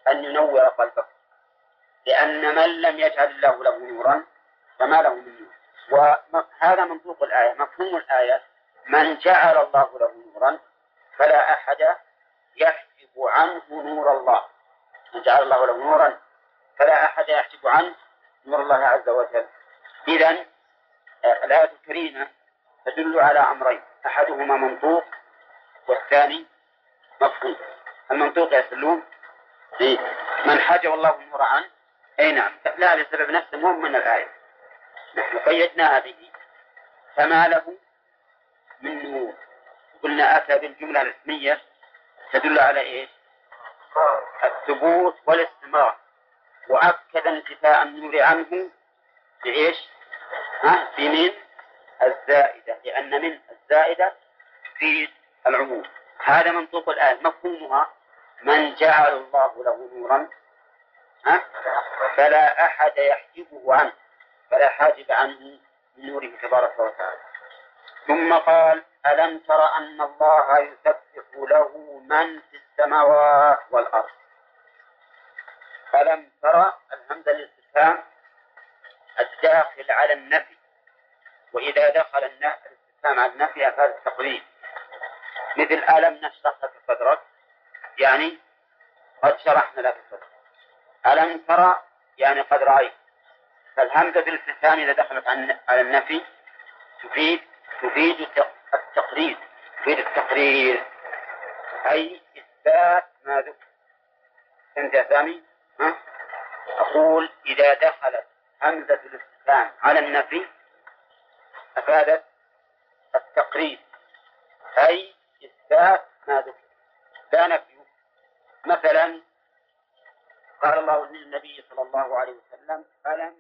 أن ينور قلبه. لأن من لم يجعل الله له نورا فما له من نور. وهذا منطوق الآية مفهوم الآية من جعل الله له نورا فلا أحد يحجب عنه نور الله. من جعل الله له نورا فلا أحد يحجب عنه نور الله عز وجل. إذا الآية الكريمة تدل على أمرين أحدهما منطوق والثاني مفهوم. المنطوق يا سلوم؟ إيه؟ من حجب الله النور عنه. أي نعم. لا لسبب نفسه مهم من الآية. نحن قيدناها به. فما له من نور؟ قلنا أتى بالجملة الاسمية تدل على إيش؟ الثبوت والاستمرار. وأكد انتفاء النور عنه بإيش؟ ها؟ بمن الزائدة لأن من زائدة في العموم. هذا منطوق الآية مفهومها من جعل الله له نورا ها؟ فلا أحد يحجبه عنه فلا حاجب عنه من نوره تبارك وتعالى. ثم قال ألم تر أن الله يسبح له من في السماوات والأرض؟ ألم ترى الهمزة الاستفهام الداخل على النفي. وإذا دخل الاستفهام على النفي أفاد التقريب مثل ألم نشرح لك صدرك؟ يعني قد شرحنا لك صدرك. ألم ترى؟ يعني قد رأيت. فالهمزة بالاستفهام إذا دخلت على النفي تفيد تفيد التقرير تفيد التقرير أي إثبات ما ذكر. فهمت يا سامي؟ ها؟ أقول إذا دخلت همزة الاستفهام على النفي أفادت التقرير أي إثبات ما ذكر. لا نفي. مثلا قال الله للنبي صلى الله عليه وسلم ألم